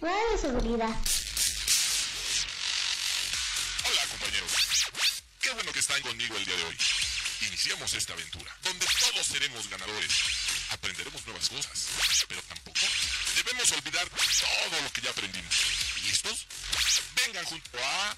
Radio Seguridad. Hola compañeros. Qué bueno que están conmigo el día de hoy. Iniciamos esta aventura, donde todos seremos ganadores. Aprenderemos nuevas cosas, pero tampoco debemos olvidar todo lo que ya aprendimos. ¿Listos? Vengan junto a...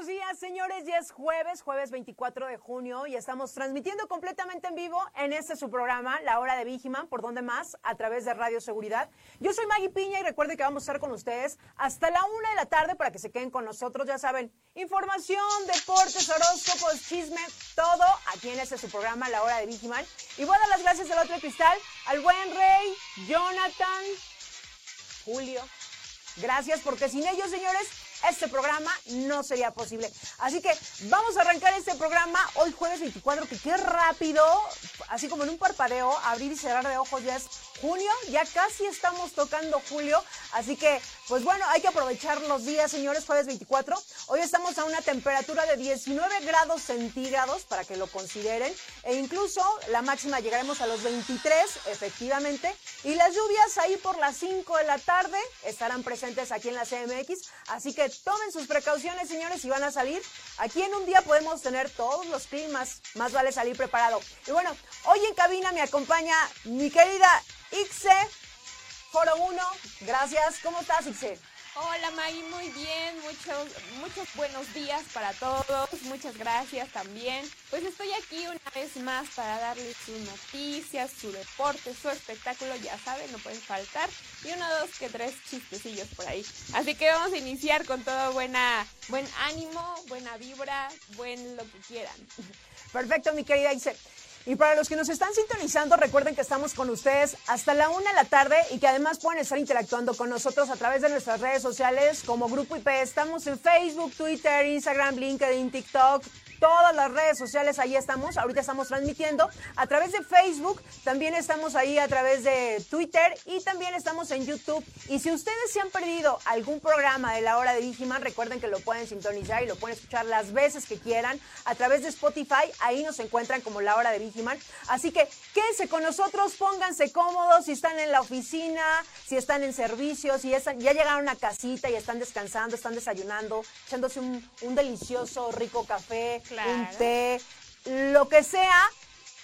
buenos días, señores. Ya es jueves, jueves 24 de junio, y estamos transmitiendo completamente en vivo en este su programa, La Hora de Vigiman, por donde más, a través de Radio Seguridad. Yo soy Maggie Piña y recuerden que vamos a estar con ustedes hasta la una de la tarde para que se queden con nosotros. Ya saben, información, deportes, horóscopos, chisme, todo aquí en este su programa, La Hora de Vigiman. Y voy a dar las gracias del otro cristal al buen Rey, Jonathan, Julio. Gracias, porque sin ellos, señores, este programa no sería posible. Así que vamos a arrancar este programa hoy jueves 24, que qué rápido, así como en un parpadeo, abrir y cerrar de ojos ya es junio, ya casi estamos tocando julio, así que pues bueno, hay que aprovechar los días, señores, jueves 24. Hoy estamos a una temperatura de 19 grados centígrados, para que lo consideren, e incluso la máxima llegaremos a los 23, efectivamente, y las lluvias ahí por las 5 de la tarde estarán presentes aquí en la CMX, así que tomen sus precauciones, señores, si van a salir. Aquí en un día podemos tener todos los climas, más vale salir preparado. Y bueno, hoy en cabina me acompaña mi querida Ixe Foro 1. Gracias. ¿Cómo estás, Ixe? Hola Maggie, muy bien, muchos, muchos buenos días para todos, muchas gracias también. Pues estoy aquí una vez más para darles sus noticias, su deporte, su espectáculo, ya saben, no pueden faltar. Y uno, dos, que tres chistecillos por ahí. Así que vamos a iniciar con todo buena, buen ánimo, buena vibra, buen lo que quieran. Perfecto, mi querida Ixe. Y para los que nos están sintonizando, recuerden que estamos con ustedes hasta la una de la tarde y que además pueden estar interactuando con nosotros a través de nuestras redes sociales como Grupo IP. Estamos en Facebook, Twitter, Instagram, LinkedIn, TikTok, todas las redes sociales, ahí estamos. Ahorita estamos transmitiendo a través de Facebook, también estamos ahí a través de Twitter y también estamos en YouTube. Y si ustedes se han perdido algún programa de la hora de Digiman, recuerden que lo pueden sintonizar y lo pueden escuchar las veces que quieran a través de Spotify. Ahí nos encuentran como la hora de Digiman. Así que quédense con nosotros, pónganse cómodos si están en la oficina, si están en servicio, si ya, están- ya llegaron a casita y están descansando, están desayunando, echándose un, un delicioso, rico café, Claro. un té, lo que sea.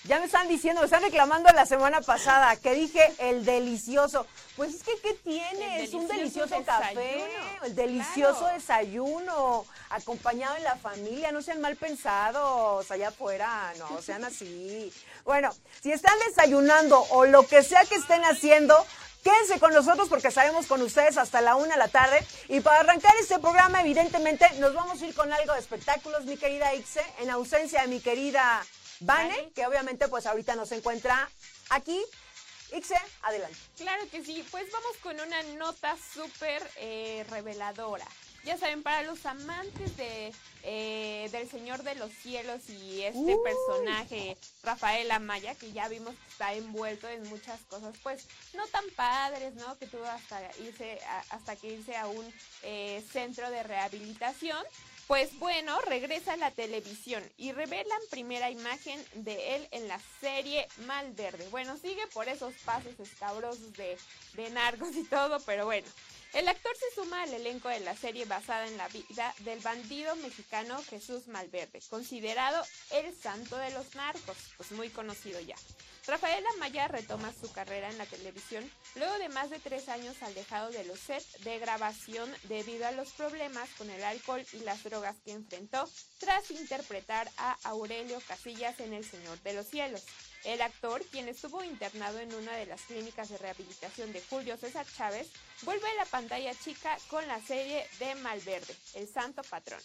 Ya me están diciendo, me están reclamando la semana pasada que dije el delicioso. Pues es que, ¿qué tiene? El es un delicioso café, el delicioso claro. desayuno, acompañado en la familia, no sean mal pensados allá afuera, no sean así. Bueno, si están desayunando o lo que sea que estén haciendo, Quédense con nosotros porque estaremos con ustedes hasta la una de la tarde. Y para arrancar este programa, evidentemente, nos vamos a ir con algo de espectáculos, mi querida Ixe, en ausencia de mi querida Vane, que obviamente pues ahorita nos encuentra aquí. Ixe, adelante. Claro que sí, pues vamos con una nota súper eh, reveladora. Ya saben, para los amantes de eh, del Señor de los Cielos y este personaje, Rafael Amaya, que ya vimos que está envuelto en muchas cosas, pues no tan padres, ¿no? Que tuvo hasta irse a- hasta que irse a un eh, centro de rehabilitación. Pues bueno, regresa a la televisión y revelan primera imagen de él en la serie Malverde. Bueno, sigue por esos pasos escabrosos de, de narcos y todo, pero bueno. El actor se suma al elenco de la serie basada en la vida del bandido mexicano Jesús Malverde, considerado el santo de los narcos, pues muy conocido ya. Rafael Amaya retoma su carrera en la televisión luego de más de tres años alejado de los sets de grabación debido a los problemas con el alcohol y las drogas que enfrentó tras interpretar a Aurelio Casillas en El Señor de los Cielos. El actor, quien estuvo internado en una de las clínicas de rehabilitación de Julio César Chávez, vuelve a la pantalla chica con la serie de Malverde, El Santo Patrón.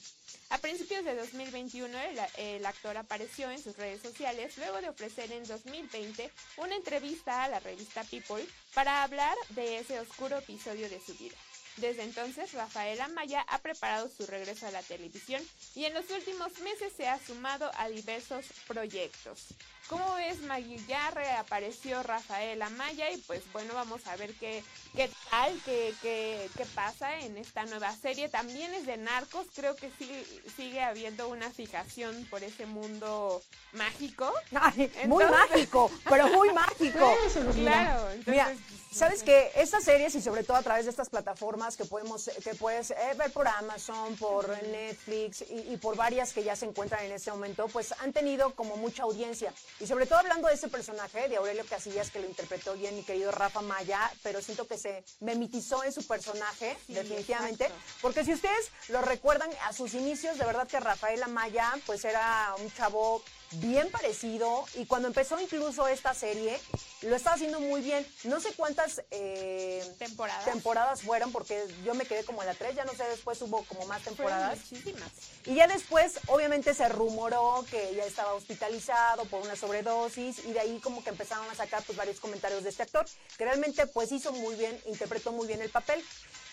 A principios de 2021, el, el actor apareció en sus redes sociales luego de ofrecer en 2020 una entrevista a la revista People para hablar de ese oscuro episodio de su vida. Desde entonces, Rafaela Maya ha preparado su regreso a la televisión y en los últimos meses se ha sumado a diversos proyectos. ¿Cómo ves, Maggie? Ya reapareció Rafael Amaya y pues bueno, vamos a ver qué, qué tal, qué, qué, qué pasa en esta nueva serie. También es de narcos, creo que sí, sigue habiendo una fijación por ese mundo mágico. muy mágico, pero muy mágico. claro, Mira, sabes que estas series y sobre todo a través de estas plataformas que podemos, que puedes eh, ver por Amazon, por Netflix y, y por varias que ya se encuentran en este momento, pues han tenido como mucha audiencia. Y sobre todo hablando de ese personaje, de Aurelio Casillas, que lo interpretó bien mi querido Rafa Maya, pero siento que se memitizó en su personaje, definitivamente. Porque si ustedes lo recuerdan a sus inicios, de verdad que Rafael Amaya, pues era un chavo bien parecido y cuando empezó incluso esta serie lo estaba haciendo muy bien. No sé cuántas eh, temporadas. temporadas fueron porque yo me quedé como en la 3, ya no sé, después hubo como más temporadas. Muchísimas. Y ya después obviamente se rumoró que ya estaba hospitalizado por una sobredosis y de ahí como que empezaron a sacar pues varios comentarios de este actor que realmente pues hizo muy bien, interpretó muy bien el papel.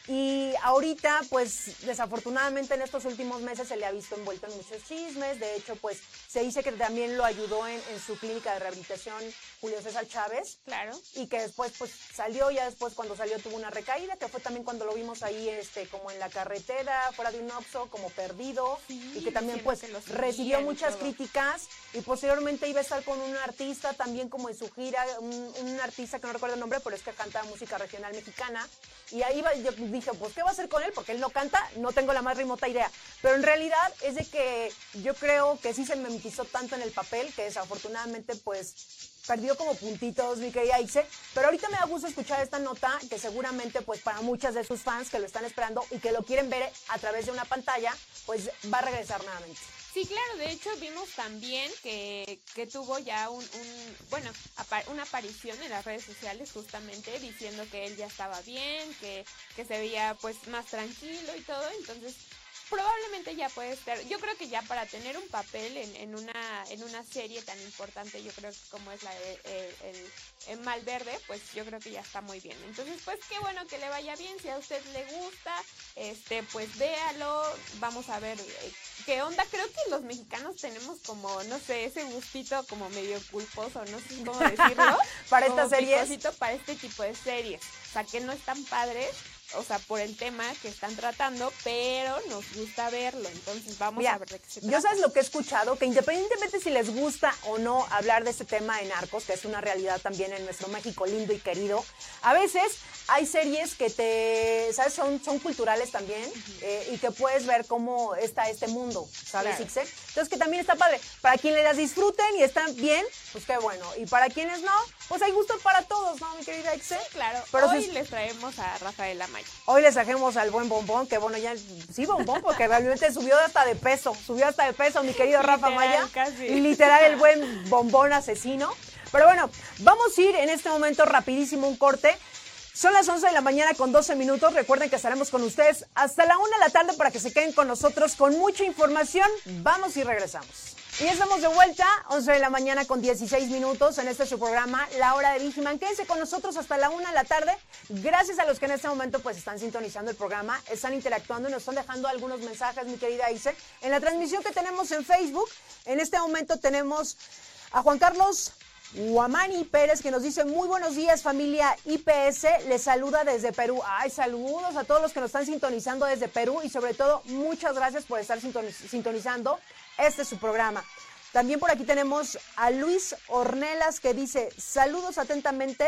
Y ahorita, pues desafortunadamente en estos últimos meses se le ha visto envuelto en muchos chismes. De hecho, pues se dice que también lo ayudó en, su clínica de rehabilitación Julio César Chávez. Claro. Y que después, pues salió, ya después cuando salió tuvo una recaída, que fue también cuando lo vimos ahí, este, como en la carretera, fuera de un Oxxo, como perdido. y que también, pues, recibió muchas críticas. Y posteriormente iba a estar con un artista también como en su gira, un, un artista que no recuerdo el nombre, pero es que canta música regional mexicana. Y ahí iba, yo dije, pues, ¿qué va a hacer con él? Porque él no canta, no tengo la más remota idea. Pero en realidad es de que yo creo que sí se memitizó tanto en el papel que desafortunadamente, pues, perdió como puntitos, mi querida Ixe. Pero ahorita me da gusto escuchar esta nota que seguramente, pues, para muchas de sus fans que lo están esperando y que lo quieren ver a través de una pantalla, pues, va a regresar nuevamente. Sí, claro, de hecho vimos también que, que tuvo ya un, bueno, una aparición en las redes sociales justamente diciendo que él ya estaba bien, que, que se veía pues más tranquilo y todo, entonces probablemente ya puede estar, yo creo que ya para tener un papel en, en, una, en una serie tan importante, yo creo que como es la de el, Malverde, pues yo creo que ya está muy bien. Entonces, pues qué bueno que le vaya bien, si a usted le gusta, este, pues véalo, vamos a ver eh, qué onda. Creo que los mexicanos tenemos como, no sé, ese gustito como medio culposo, no sé cómo decirlo. para estas series. Para este tipo de series. O sea, que no están padres o sea, por el tema que están tratando, pero nos gusta verlo. Entonces vamos a ver de qué se trata. Yo sabes lo que he escuchado, que independientemente si les gusta o no hablar de este tema de narcos, que es una realidad también en nuestro México lindo y querido, a veces hay series que te, ¿sabes? Son, son culturales también eh, y que puedes ver cómo está este mundo, ¿sabes, Entonces que también está padre. Para quienes las disfruten y están bien, pues qué bueno. Y para quienes no, pues hay gusto para todos, ¿no, mi querida Ixe? claro. Pero Hoy les traemos a Rafael Amaya. Hoy les trajemos al buen bombón, que bueno, ya sí, bombón, porque realmente subió hasta de peso, subió hasta de peso mi querido Rafa Maya. Y literal el buen bombón asesino. Pero bueno, vamos a ir en este momento rapidísimo un corte. Son las 11 de la mañana con 12 minutos. Recuerden que estaremos con ustedes hasta la 1 de la tarde para que se queden con nosotros con mucha información. Vamos y regresamos. Y estamos de vuelta, 11 de la mañana con 16 minutos en este su programa, La Hora de Vigiman. Quédense con nosotros hasta la 1 de la tarde. Gracias a los que en este momento pues están sintonizando el programa, están interactuando y nos están dejando algunos mensajes, mi querida Ise. En la transmisión que tenemos en Facebook, en este momento tenemos a Juan Carlos Guamani Pérez que nos dice muy buenos días familia IPS, les saluda desde Perú. Ay, saludos a todos los que nos están sintonizando desde Perú y sobre todo muchas gracias por estar sintonizando este es su programa. También por aquí tenemos a Luis Ornelas que dice saludos atentamente.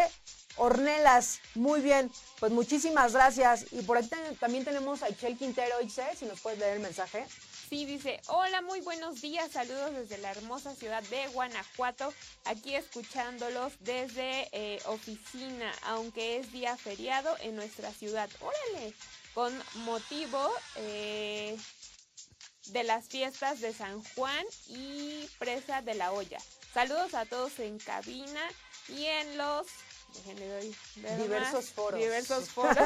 Ornelas, muy bien, pues muchísimas gracias. Y por aquí también tenemos a Ichel Quintero, si nos puedes leer el mensaje. Sí, dice, hola, muy buenos días, saludos desde la hermosa ciudad de Guanajuato, aquí escuchándolos desde eh, oficina, aunque es día feriado en nuestra ciudad. Órale, con motivo eh, de las fiestas de San Juan y Presa de la Olla. Saludos a todos en cabina y en los diversos foros. Diversos foros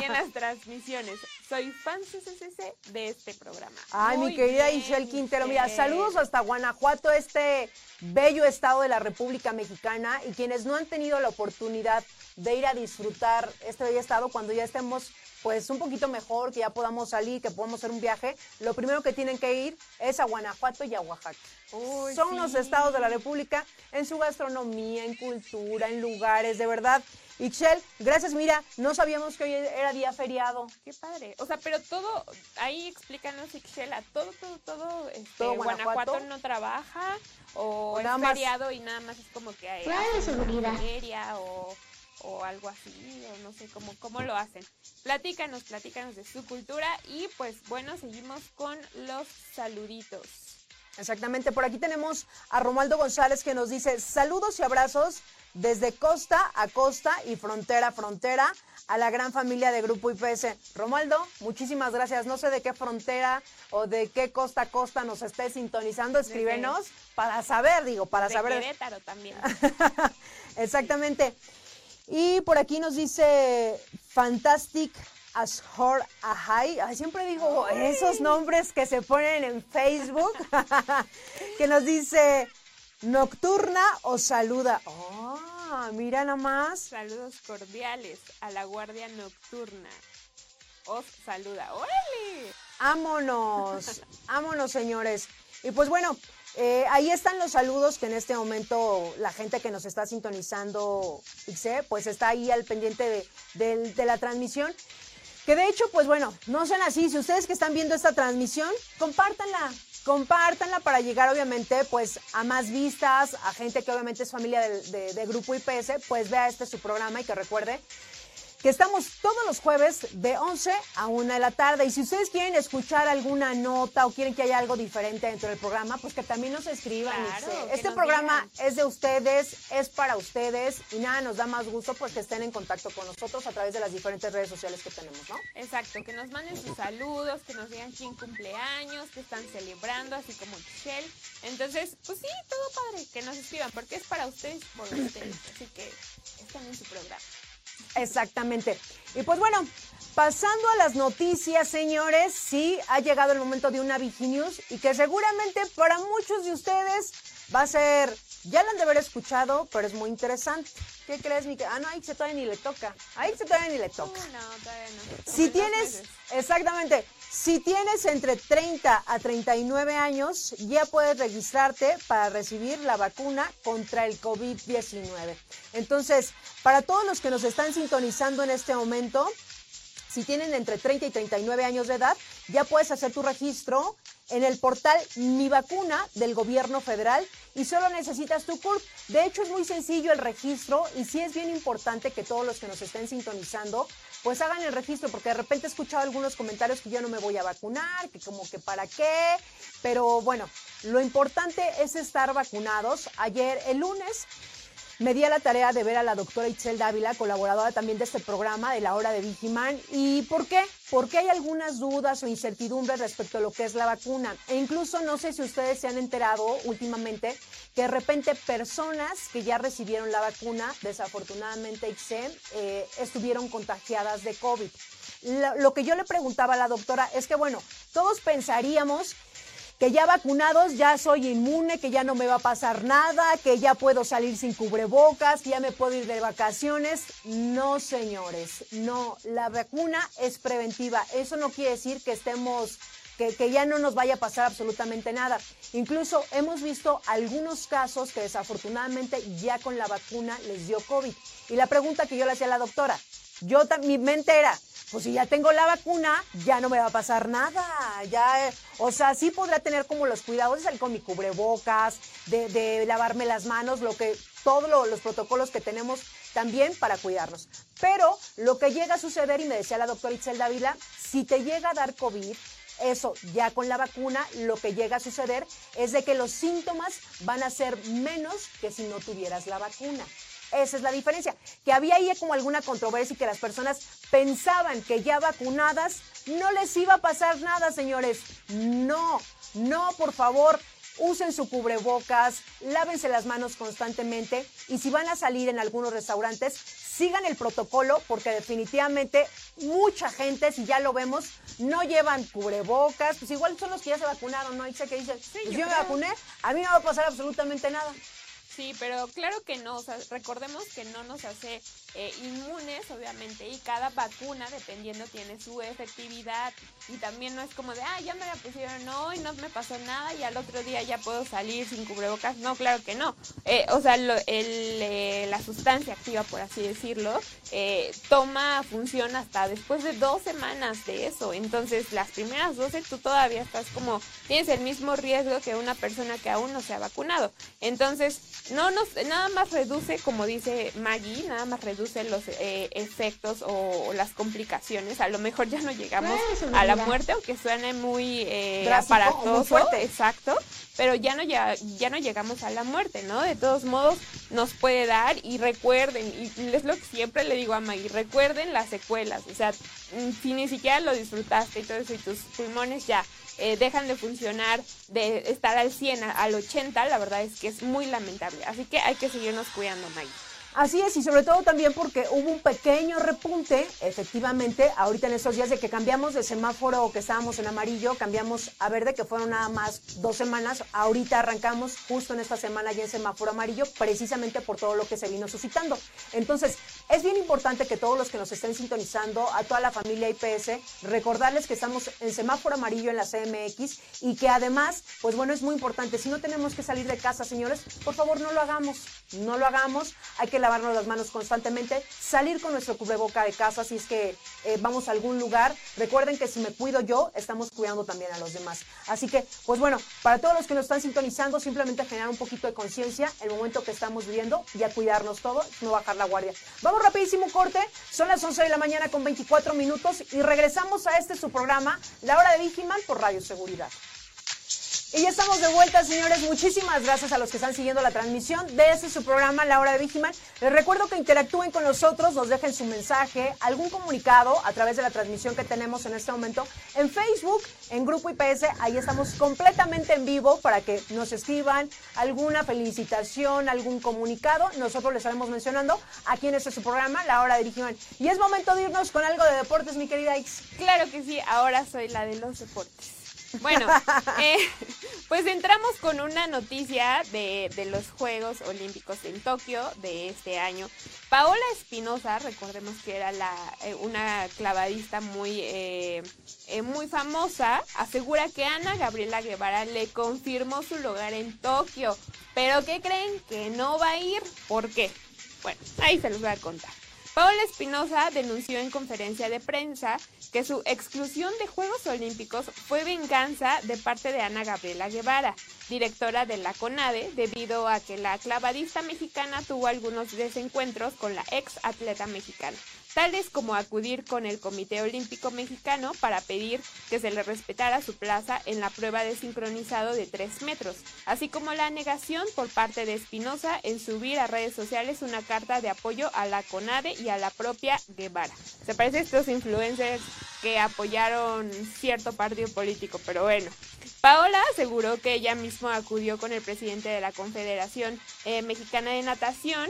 y en las transmisiones. Soy fan CCCC de este programa. Ay, mi querida Isabel Quintero. Mira, saludos hasta Guanajuato, este bello estado de la República Mexicana. Y quienes no han tenido la oportunidad de ir a disfrutar este bello estado, cuando ya estemos pues un poquito mejor, que ya podamos salir, que podamos hacer un viaje, lo primero que tienen que ir es a Guanajuato y a Oaxaca. Uy, Son los estados de la República en su gastronomía, en cultura, en lugares, de verdad. Ixchel, gracias, mira, no sabíamos que hoy era día feriado. Qué padre. O sea, pero todo, ahí explícanos, Ixchela, todo, todo, todo, este, ¿Todo Guanajuato? Guanajuato? no trabaja o, O es más- feriado y nada más es como que hay Claro, seguridad. feria o, o algo así, o no sé cómo, cómo lo hacen. Platícanos, platícanos de su cultura y pues bueno, seguimos con los saluditos. Exactamente, por aquí tenemos a Romualdo González que nos dice saludos y abrazos desde costa a costa y frontera a frontera a la gran familia de Grupo IPS. Romualdo, muchísimas gracias. No sé de qué frontera o de qué costa a costa nos esté sintonizando. Escríbenos para saber, digo, para de saber. Querétaro también. Exactamente. Y por aquí nos dice Fantastic as Her Ahai. Ay, siempre digo esos nombres que se ponen en Facebook. que nos dice Nocturna o Saluda. Ah, mira nada más. Saludos cordiales a la Guardia Nocturna. Os saluda. ¡Órale! Ámonos, ámonos señores. Y pues bueno, eh, ahí están los saludos que en este momento la gente que nos está sintonizando, pues está ahí al pendiente de, la transmisión. Que de hecho, pues bueno, no sean así. Si ustedes que están viendo esta transmisión, compártanla. Compártanla para llegar obviamente pues a más vistas, a gente que obviamente es familia de, de Grupo IPS, pues vea este su programa y que recuerde que estamos todos los jueves de 11 a 1 de la tarde. Y si ustedes quieren escuchar alguna nota o quieren que haya algo diferente dentro del programa, pues que también nos escriban. Claro, este nos programa digan. es de ustedes, es para ustedes y nada, nos da más gusto pues que estén en contacto con nosotros a través de las diferentes redes sociales que tenemos, ¿no? Exacto, que nos manden sus saludos, que nos digan quién cumpleaños, que están celebrando, así como Michelle. Entonces, pues sí, todo padre, que nos escriban, porque es para ustedes, por ustedes. Así que están en su programa. Exactamente. Y pues bueno, pasando a las noticias, señores, sí ha llegado el momento de una Viginews y que seguramente para muchos de ustedes va a ser, ya lo han de haber escuchado, pero es muy interesante. ¿Qué crees, mi Ah, no, a Ixe todavía ni le toca. A Ixe todavía ni le Uh, toca. no, todavía no. Si tienes, exactamente, si tienes entre 30 a 39 años, ya puedes registrarte para recibir la vacuna contra el COVID-19. Entonces, para todos los que nos están sintonizando en este momento, si tienen entre 30 y 39 años de edad, ya puedes hacer tu registro en el portal Mi Vacuna del gobierno federal y solo necesitas tu CURP. De hecho, es muy sencillo el registro y sí es bien importante que todos los que nos estén sintonizando pues hagan el registro, porque de repente he escuchado algunos comentarios que yo no me voy a vacunar, que como que para qué, pero bueno, lo importante es estar vacunados. Ayer, el lunes, me di a la tarea de ver a la doctora Itzel Dávila, colaboradora también de este programa de la hora de Vigiman. ¿Y por qué? Porque hay algunas dudas o incertidumbres respecto a lo que es la vacuna. E incluso no sé si ustedes se han enterado últimamente que de repente personas que ya recibieron la vacuna, desafortunadamente Ixen, eh, estuvieron contagiadas de COVID. Lo, lo que yo le preguntaba a la doctora es que, bueno, todos pensaríamos que ya vacunados ya soy inmune, que ya no me va a pasar nada, que ya puedo salir sin cubrebocas, que ya me puedo ir de vacaciones. No, señores, no, la vacuna es preventiva. Eso no quiere decir que estemos, que, ya no nos vaya a pasar absolutamente nada. Incluso hemos visto algunos casos que desafortunadamente ya con la vacuna les dio COVID. Y la pregunta que yo le hacía a la doctora, yo mi mente era, pues si ya tengo la vacuna, ya no me va a pasar nada. Ya, o sea, sí podrá tener como los cuidados de salir con mi cubrebocas, de, de lavarme las manos, lo que, todos lo- los protocolos que tenemos también para cuidarnos. Pero lo que llega a suceder, y me decía la doctora Itzel Dávila, si te llega a dar COVID, eso ya con la vacuna, lo que llega a suceder es de que los síntomas van a ser menos que si no tuvieras la vacuna. Esa es la diferencia. Que había ahí como alguna controversia y que las personas pensaban que ya vacunadas no les iba a pasar nada, señores. No, no, por favor. Usen su cubrebocas, lávense las manos constantemente y si van a salir en algunos restaurantes, sigan el protocolo porque definitivamente mucha gente, si ya lo vemos, no llevan cubrebocas, pues igual son los que ya se vacunaron, ¿no? Dice que dice, pues yo yo me vacuné, a mí no va a pasar absolutamente nada. Sí, pero claro que no, o sea, recordemos que no nos hace eh, inmunes, obviamente, y cada vacuna, dependiendo, tiene su efectividad. Y también no es como de, ah, ya me la pusieron hoy, no me pasó nada y al otro día ya puedo salir sin cubrebocas. No, claro que no. Eh, o sea, el, eh, la sustancia activa, por así decirlo, toma función hasta después de dos semanas de eso. Entonces, las primeras 12 tú todavía estás como, tienes el mismo riesgo que una persona que aún no se ha vacunado. Entonces, no nos, nada más reduce, como dice Maggie, nada más reduce los eh, efectos o, las complicaciones. A lo mejor ya no llegamos a la muerte, aunque suene muy eh, aparatoso, exacto, pero ya no, ya, ya no llegamos a la muerte, ¿no? De todos modos, nos puede dar y recuerden, y es lo que siempre le digo a Maggie, recuerden las secuelas, o sea, mm, si ni siquiera lo disfrutaste y todo eso, y tus pulmones ya eh, dejan de funcionar, de estar al 100, al 80, la verdad es que es muy lamentable. Así que hay que seguirnos cuidando, Maggie. Así es, y sobre todo también porque hubo un pequeño repunte, efectivamente, ahorita en estos días de que cambiamos de semáforo que estábamos en amarillo, cambiamos a verde, que fueron nada más dos semanas. Ahorita arrancamos justo en esta semana ya en semáforo amarillo, precisamente por todo lo que se vino suscitando. Entonces, es bien importante que todos los que nos estén sintonizando, a toda la familia IPS, recordarles que estamos en semáforo amarillo en la CMX y que además, pues bueno, es muy importante, si no tenemos que salir de casa, señores, por favor no lo hagamos, no lo hagamos, hay que lavarnos las manos constantemente, salir con nuestro cubreboca de casa si es que eh, vamos a algún lugar. Recuerden que si me cuido yo, estamos cuidando también a los demás. Así que, pues bueno, para todos los que nos están sintonizando, simplemente generar un poquito de conciencia el momento que estamos viviendo y a cuidarnos todos, no bajar la guardia. Vamos rapidísimo corte, son las 11 de la mañana con 24 minutos y regresamos a este su programa, La Hora de Vigiman por Radio Seguridad. Y ya estamos de vuelta, señores. Muchísimas gracias a los que están siguiendo la transmisión de este su programa, La Hora de Vigiman. Les recuerdo que interactúen con nosotros, nos dejen su mensaje, algún comunicado a través de la transmisión que tenemos en este momento en Facebook, en Grupo IPS. Ahí estamos completamente en vivo para que nos escriban alguna felicitación, algún comunicado. Nosotros les estaremos mencionando aquí en este su programa, La Hora de Vigiman. Y es momento de irnos con algo de deportes, mi querida Ix. Claro que sí, ahora soy la de los deportes. Bueno, eh, pues entramos con una noticia de, los Juegos Olímpicos en Tokio de este año. Paola Espinosa, recordemos que era la, eh, una clavadista muy, eh, muy famosa, asegura que Ana Gabriela Guevara le confirmó su lugar en Tokio. Pero ¿qué creen? Que no va a ir. ¿Por qué? Bueno, ahí se los voy a contar. Paola Espinosa denunció en conferencia de prensa que su exclusión de Juegos Olímpicos fue venganza de parte de Ana Gabriela Guevara, directora de la CONADE, debido a que la clavadista mexicana tuvo algunos desencuentros con la ex atleta mexicana tales como acudir con el Comité Olímpico Mexicano para pedir que se le respetara su plaza en la prueba de sincronizado de 3 metros, así como la negación por parte de Espinosa en subir a redes sociales una carta de apoyo a la CONADE y a la propia Guevara. Se parece a estos influencers que apoyaron cierto partido político, pero bueno. Paola aseguró que ella misma acudió con el presidente de la Confederación eh, Mexicana de Natación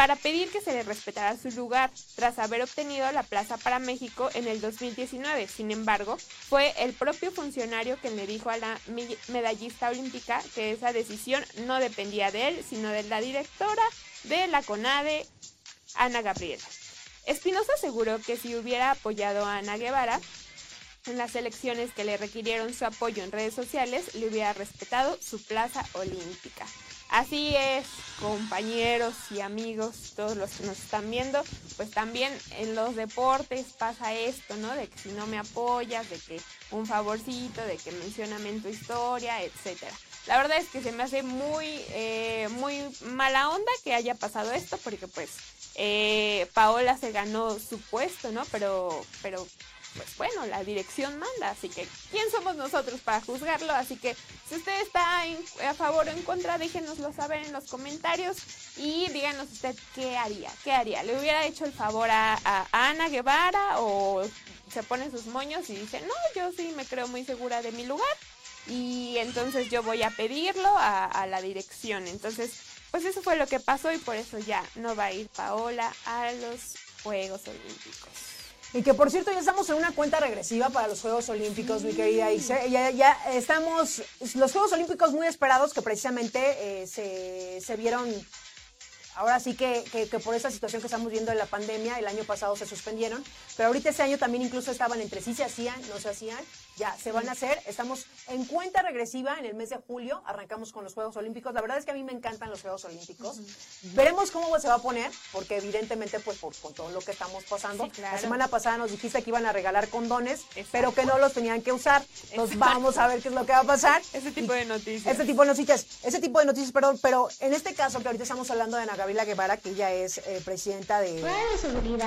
para pedir que se le respetara su lugar tras haber obtenido la plaza para México en el 2019. Sin embargo, fue el propio funcionario quien le dijo a la medallista olímpica que esa decisión no dependía de él, sino de la directora de la CONADE, Ana Gabriela. Espinosa aseguró que si hubiera apoyado a Ana Guevara, en las elecciones que le requirieron su apoyo en redes sociales, le hubiera respetado su plaza olímpica. Así es, compañeros y amigos, todos los que nos están viendo, pues también en los deportes pasa esto, ¿no? De que si no me apoyas, de que un favorcito, de que mencioname en tu historia, etcétera. La verdad es que se me hace muy, eh, muy mala onda que haya pasado esto, porque pues eh, Paola se ganó su puesto, ¿no? Pero, pero pues bueno, la dirección manda, así que ¿quién somos nosotros para juzgarlo? Así que si usted está a favor o en contra, déjenoslo saber en los comentarios y díganos usted qué haría, qué haría. ¿Le hubiera hecho el favor a, Ana Guevara o se pone sus moños y dice, no, yo sí me creo muy segura de mi lugar y entonces yo voy a pedirlo a la dirección. Entonces, pues eso fue lo que pasó y por eso ya no va a ir Paola a los Juegos Olímpicos. Y que por cierto ya estamos en una cuenta regresiva para los Juegos Olímpicos, mi querida Ise. Ya, ya estamos, los Juegos Olímpicos muy esperados que precisamente eh, se, se vieron ahora sí que, que, por esa situación que estamos viendo de la pandemia, el año pasado se suspendieron, pero ahorita este año también incluso estaban entre sí se hacían, no se hacían, ya se van a hacer, estamos en cuenta regresiva en el mes de julio, arrancamos con los Juegos Olímpicos, la verdad es que a mí me encantan los Juegos Olímpicos, veremos cómo se va a poner, porque evidentemente pues por, con todo lo que estamos pasando, la semana pasada nos dijiste que iban a regalar condones, pero que no los tenían que usar, entonces vamos a ver qué es lo que va a pasar. Ese tipo de noticias. Ese tipo de noticias, ese tipo de noticias, perdón, pero en este caso que ahorita estamos hablando de Ana Gabriela Guevara, que ella es eh, presidenta de,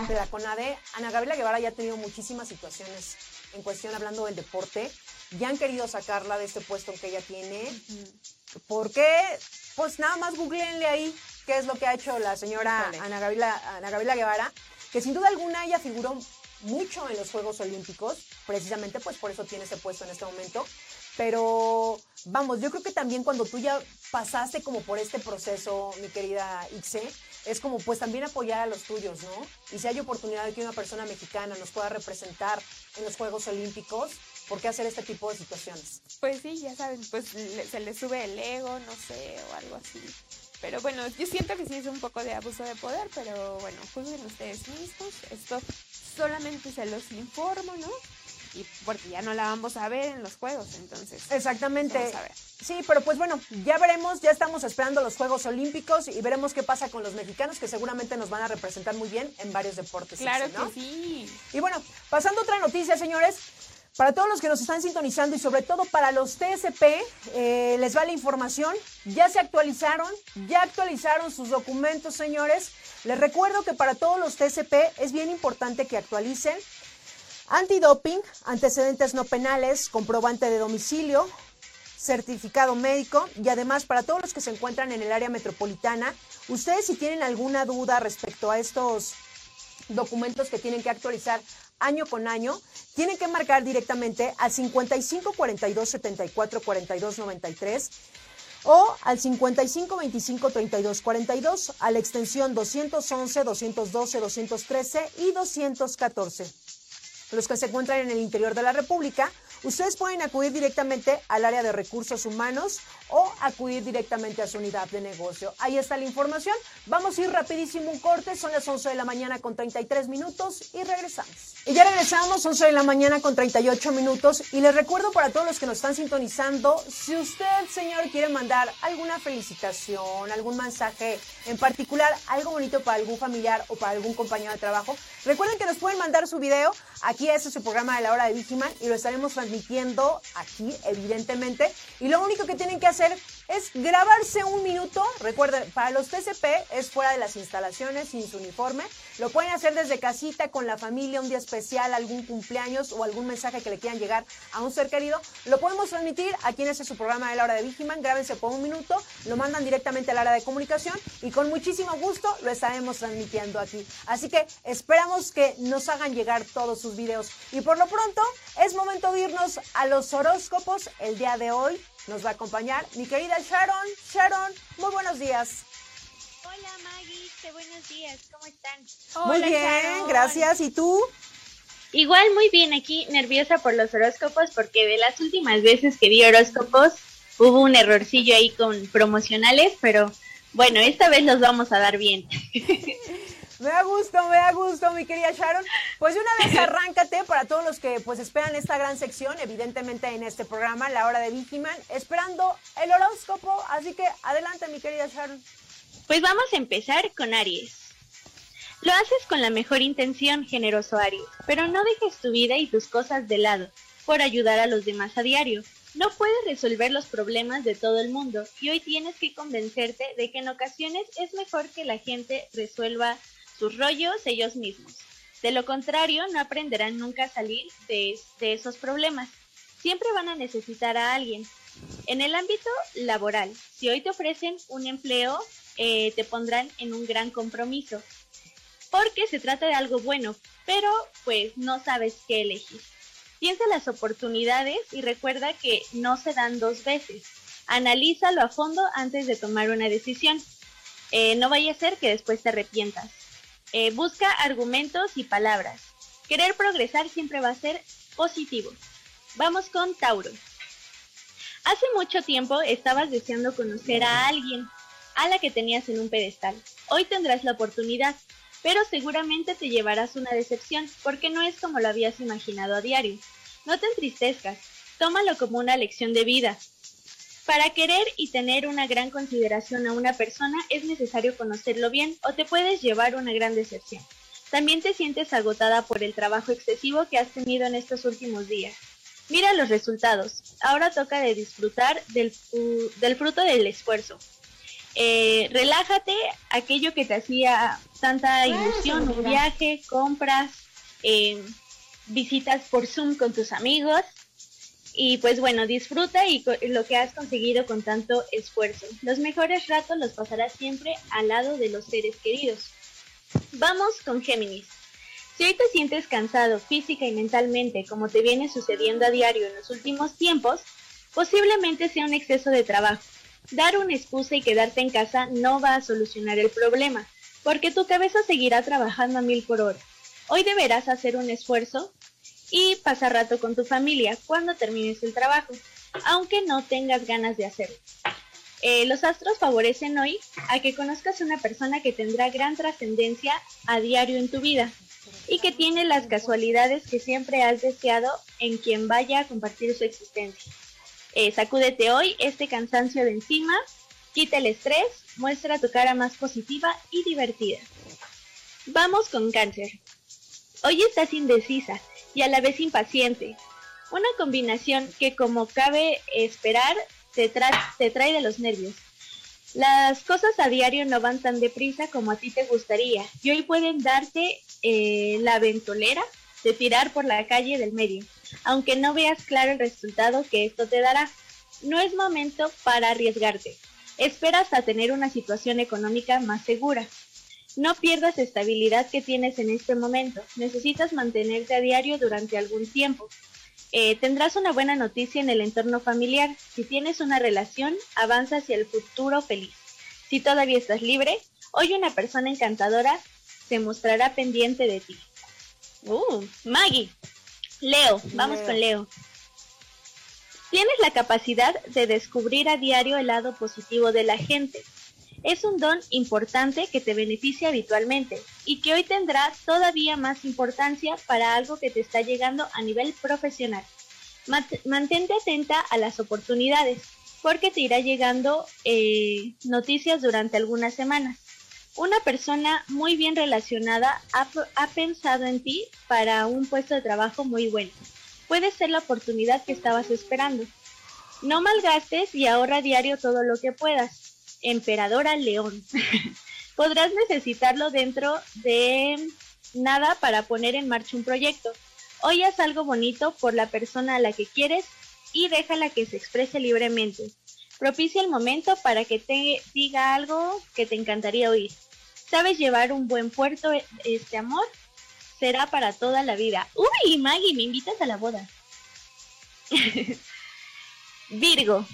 de la CONADE, Ana Gabriela Guevara ya ha tenido muchísimas situaciones en cuestión hablando del deporte, ya han querido sacarla de este puesto que ella tiene. ¿Por qué? Pues nada más googleenle ahí qué es lo que ha hecho la señora Ana Gabriela, Ana Gabriela Guevara, que sin duda alguna ella figuró mucho en los Juegos Olímpicos, precisamente pues por eso tiene ese puesto en este momento. Pero vamos, yo creo que también cuando tú ya pasaste como por este proceso, mi querida Ixe, es como pues también apoyar a los tuyos, ¿no? Y si hay oportunidad de que una persona mexicana nos pueda representar en los Juegos Olímpicos, ¿por qué hacer este tipo de situaciones? Pues sí, ya saben, pues se le sube el ego, no sé, o algo así. Pero bueno, yo siento que sí es un poco de abuso de poder, pero bueno, juzguen ustedes mismos. Esto solamente se los informo, ¿no? Y porque ya no la vamos a ver en los juegos, entonces. Exactamente. Sí, pero pues bueno, ya veremos, ya estamos esperando los Juegos Olímpicos y veremos qué pasa con los mexicanos que seguramente nos van a representar muy bien en varios deportes. Claro que sí. Y bueno, pasando a otra noticia, señores. Para todos los que nos están sintonizando y sobre todo para los TSP, eh, les va la información. Ya se actualizaron, ya actualizaron sus documentos, señores. Les recuerdo que para todos los TSP es bien importante que actualicen Antidoping, antecedentes no penales, comprobante de domicilio, certificado médico y además para todos los que se encuentran en el área metropolitana, ustedes si tienen alguna duda respecto a estos documentos que tienen que actualizar año con año, tienen que marcar directamente al 55 42 74 42 93 o al 55 25 32 42 a la extensión 211, 212, 213 y 214 los que se encuentran en el interior de la República, ustedes pueden acudir directamente al área de recursos humanos o acudir directamente a su unidad de negocio. Ahí está la información. Vamos a ir rapidísimo un corte. Son las 11 de la mañana con 33 minutos y regresamos. Y ya regresamos, 11 de la mañana con 38 minutos. Y les recuerdo para todos los que nos están sintonizando, si usted, señor, quiere mandar alguna felicitación, algún mensaje en particular, algo bonito para algún familiar o para algún compañero de trabajo, recuerden que nos pueden mandar su video. Aquí ese es su programa de la hora de Vigiman y lo estaremos transmitiendo aquí, evidentemente. Y lo único que tienen que hacer es grabarse un minuto. Recuerden, para los TCP es fuera de las instalaciones, sin su uniforme. Lo pueden hacer desde casita, con la familia, un día especial, algún cumpleaños o algún mensaje que le quieran llegar a un ser querido. Lo podemos transmitir aquí en ese su programa de la hora de Vigiman. Grábense por un minuto, lo mandan directamente al área de comunicación y con muchísimo gusto lo estaremos transmitiendo aquí. Así que esperamos que nos hagan llegar todos sus videos. Y por lo pronto, es momento de irnos a los horóscopos el día de hoy nos va a acompañar mi querida Sharon. Sharon, muy buenos días. Hola Maggie, qué buenos días, ¿cómo están? muy bien, gracias. ¿Y tú? Igual muy bien, aquí nerviosa por los horóscopos porque de las últimas veces que vi horóscopos hubo un errorcillo ahí con promocionales, pero bueno, esta vez los vamos a dar bien. Me da gusto, me da gusto, mi querida Sharon. Pues de una vez arráncate para todos los que pues esperan esta gran sección, evidentemente en este programa, La Hora de Vigiman, esperando el horóscopo. Así que adelante, mi querida Sharon. Pues vamos a empezar con Aries. Lo haces con la mejor intención, generoso Aries, pero no dejes tu vida y tus cosas de lado por ayudar a los demás a diario. No puedes resolver los problemas de todo el mundo y hoy tienes que convencerte de que en ocasiones es mejor que la gente resuelva sus rollos ellos mismos. De lo contrario, no aprenderán nunca a salir de, esos problemas. Siempre van a necesitar a alguien. En el ámbito laboral, si hoy te ofrecen un empleo, eh, te pondrán en un gran compromiso, porque se trata de algo bueno, pero pues no sabes qué elegir. Piensa las oportunidades y recuerda que no se dan dos veces. Analízalo a fondo antes de tomar una decisión. Eh, no vaya a ser que después te arrepientas. Eh, busca argumentos y palabras. Querer progresar siempre va a ser positivo. Vamos con Tauro. Hace mucho tiempo estabas deseando conocer a alguien, a la que tenías en un pedestal. Hoy tendrás la oportunidad, pero seguramente te llevarás una decepción porque no es como lo habías imaginado a diario. No te entristezcas, tómalo como una lección de vida. Para querer y tener una gran consideración a una persona es necesario conocerlo bien o te puedes llevar una gran decepción. También te sientes agotada por el trabajo excesivo que has tenido en estos últimos días. Mira los resultados. Ahora toca de disfrutar del, fruto del esfuerzo. Eh, relájate, aquello que te hacía tanta ilusión, un viaje, compras, eh, visitas por Zoom con tus amigos. Y pues bueno, disfruta y lo que has conseguido con tanto esfuerzo. Los mejores ratos los pasarás siempre al lado de los seres queridos. Vamos con Géminis. Si hoy te sientes cansado física y mentalmente, como te viene sucediendo a diario en los últimos tiempos, posiblemente sea un exceso de trabajo. Dar una excusa y quedarte en casa no va a solucionar el problema, porque tu cabeza seguirá trabajando a mil por hora. Hoy deberás hacer un esfuerzo y pasar rato con tu familia cuando termines el trabajo, aunque no tengas ganas de hacerlo. Eh, los astros favorecen hoy a que conozcas una persona que tendrá gran trascendencia a diario en tu vida y que tiene las casualidades que siempre has deseado en quien vaya a compartir su existencia. Eh, sacúdete hoy este cansancio de encima, quita el estrés, muestra tu cara más positiva y divertida. Vamos con cáncer. Hoy estás indecisa y a la vez impaciente. Una combinación que como cabe esperar te, trae de los nervios. Las cosas a diario no van tan deprisa como a ti te gustaría y hoy pueden darte eh, la ventolera de tirar por la calle del medio, aunque no veas claro el resultado que esto te dará. No es momento para arriesgarte. Esperas a tener una situación económica más segura. No pierdas estabilidad que tienes en este momento. Necesitas mantenerte a diario durante algún tiempo. Eh, tendrás una buena noticia en el entorno familiar. Si tienes una relación, avanza hacia el futuro feliz. Si todavía estás libre, hoy una persona encantadora se mostrará pendiente de ti. Uh, Maggie. Leo, vamos con Leo. Tienes la capacidad de descubrir a diario el lado positivo de la gente. Es un don importante que te beneficia habitualmente y que hoy tendrá todavía más importancia para algo que te está llegando a nivel profesional. Mantente atenta a las oportunidades porque te irá llegando eh, noticias durante algunas semanas. Una persona muy bien relacionada ha, ha, pensado en ti para un puesto de trabajo muy bueno. Puede ser la oportunidad que estabas esperando. No malgastes y ahorra diario todo lo que puedas. Emperadora León. Podrás necesitarlo dentro de nada para poner en marcha un proyecto. Hoy haz algo bonito por la persona a la que quieres y déjala que se exprese libremente. Propicia el momento para que te diga algo que te encantaría oír. ¿Sabes llevar un buen puerto este amor? Será para toda la vida. Uy, Maggie, me invitas a la boda. Virgo,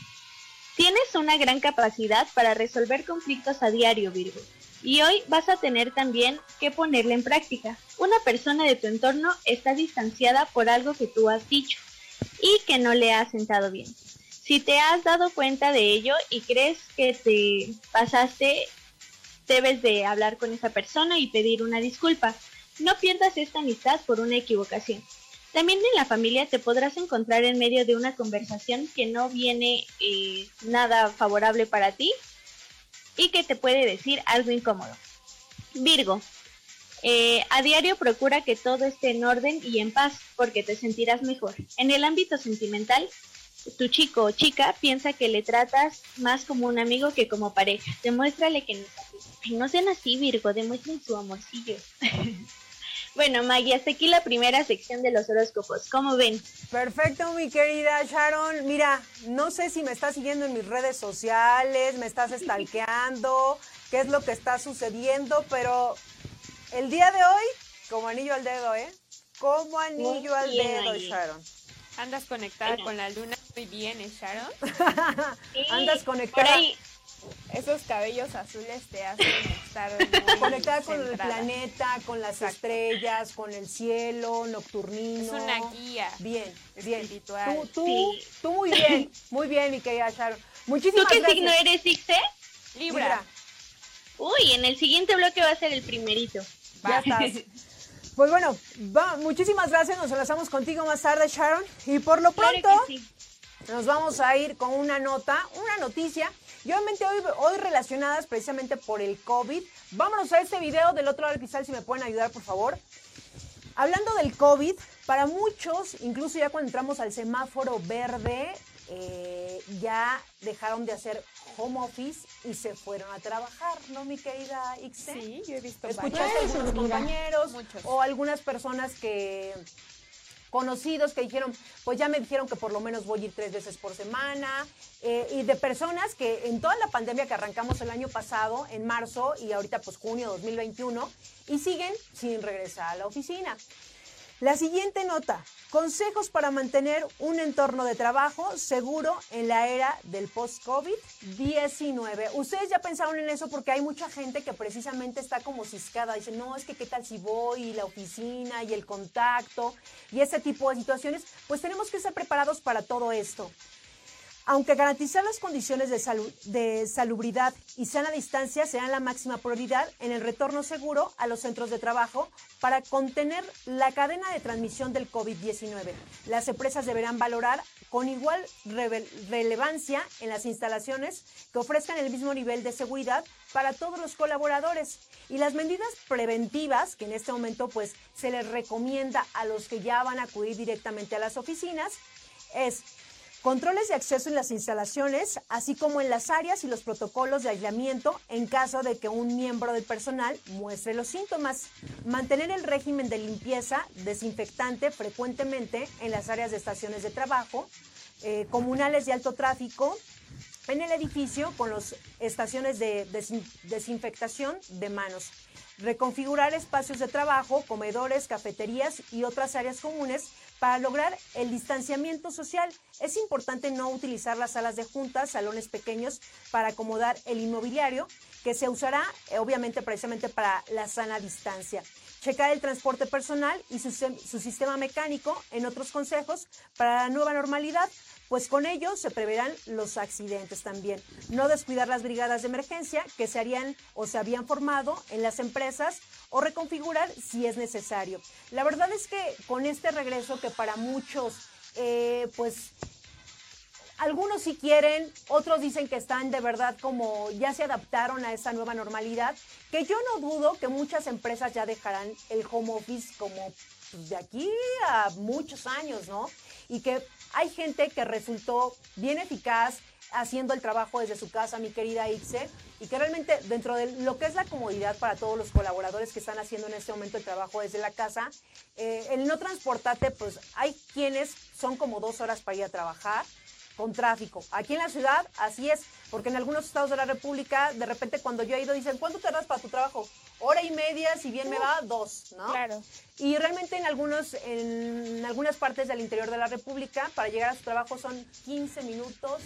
Tienes una gran capacidad para resolver conflictos a diario, Virgo. Y hoy vas a tener también que ponerla en práctica. Una persona de tu entorno está distanciada por algo que tú has dicho y que no le ha sentado bien. Si te has dado cuenta de ello y crees que te pasaste, debes de hablar con esa persona y pedir una disculpa. No pierdas esta amistad por una equivocación. También en la familia te podrás encontrar en medio de una conversación que no viene eh, nada favorable para ti y que te puede decir algo incómodo. Virgo, eh, a diario procura que todo esté en orden y en paz porque te sentirás mejor. En el ámbito sentimental, tu chico o chica piensa que le tratas más como un amigo que como pareja. Demuéstrale que no no sean así, Virgo, demuestren su amorcillo. Bueno, Maggie, hasta aquí la primera sección de los horóscopos. ¿Cómo ven? Perfecto, mi querida Sharon. Mira, no sé si me estás siguiendo en mis redes sociales, me estás estalqueando, qué es lo que está sucediendo, pero el día de hoy, como anillo al dedo, ¿eh? Como anillo al dedo, Sharon. Andas conectada con la luna muy bien, ¿eh, Sharon? Andas conectada. Esos cabellos azules te hacen estar conectada con el planeta, con las estrellas, con el cielo nocturnino. Es una guía. Bien, bien. Espiritual. Tú, tú, tú muy bien, muy bien, mi querida Sharon. Muchísimas ¿Tú qué gracias. signo eres, Ixe? Libra. Uy, en el siguiente bloque va a ser el primerito. Ya estás. Pues bueno, va, muchísimas gracias. Nos enlazamos contigo más tarde, Sharon. Y por lo pronto, Claro que sí. nos vamos a ir con una nota, una noticia. Y obviamente hoy, hoy relacionadas precisamente por el COVID. Vámonos a este video del otro lado del cristal, si me pueden ayudar, por favor. Hablando del COVID, para muchos, incluso ya cuando entramos al semáforo verde, eh, ya dejaron de hacer home office y se fueron a trabajar, ¿no, mi querida Ixe? Sí, yo he visto ¿Escuchaste a algunos compañeros Muchos. o algunas personas que conocidos que dijeron, pues ya me dijeron que por lo menos voy a ir tres veces por semana, eh, y de personas que en toda la pandemia que arrancamos el año pasado, en marzo y ahorita pues junio 2021, y siguen sin regresar a la oficina. La siguiente nota, consejos para mantener un entorno de trabajo seguro en la era del post-COVID-19. Ustedes ya pensaron en eso porque hay mucha gente que precisamente está como ciscada, dice, no, es que qué tal si voy y la oficina y el contacto y ese tipo de situaciones, pues tenemos que estar preparados para todo esto. Aunque garantizar las condiciones de, salu- de salubridad y sana distancia serán la máxima prioridad en el retorno seguro a los centros de trabajo para contener la cadena de transmisión del COVID-19. Las empresas deberán valorar con igual relevancia en las instalaciones que ofrezcan el mismo nivel de seguridad para todos los colaboradores. Y las medidas preventivas que en este momento pues se les recomienda a los que ya van a acudir directamente a las oficinas es Controles de acceso en las instalaciones, así como en las áreas y los protocolos de aislamiento en caso de que un miembro del personal muestre los síntomas. Mantener el régimen de limpieza desinfectante frecuentemente en las áreas de estaciones de trabajo, eh, comunales de alto tráfico, en el edificio con las estaciones de desin- desinfectación de manos. Reconfigurar espacios de trabajo, comedores, cafeterías y otras áreas comunes para lograr el distanciamiento social. Es importante no utilizar las salas de juntas, salones pequeños para acomodar el inmobiliario, que se usará eh, obviamente precisamente para la sana distancia. Checar el transporte personal y su, sistema mecánico en otros consejos para la nueva normalidad pues con ello se preverán los accidentes también. No descuidar las brigadas de emergencia que se harían o se habían formado en las empresas o reconfigurar si es necesario. La verdad es que con este regreso que para muchos, eh, pues algunos sí quieren, otros dicen que están de verdad como ya se adaptaron a esa nueva normalidad, que yo no dudo que muchas empresas ya dejarán el home office como pues, de aquí a muchos años, ¿no? Y que hay gente que resultó bien eficaz haciendo el trabajo desde su casa, mi querida Ixe, y que realmente dentro de lo que es la comodidad para todos los colaboradores que están haciendo en este momento el trabajo desde la casa, eh, el no transportarte, pues hay quienes son como dos horas para ir a trabajar, con tráfico. Aquí en la ciudad, así es, porque en algunos estados de la República, de repente cuando yo he ido, dicen, ¿cuánto tardas para tu trabajo? Hora y media, si bien me va, dos, ¿no? Claro. Y realmente en algunos, en algunas partes del interior de la República, para llegar a su trabajo son 15 minutos,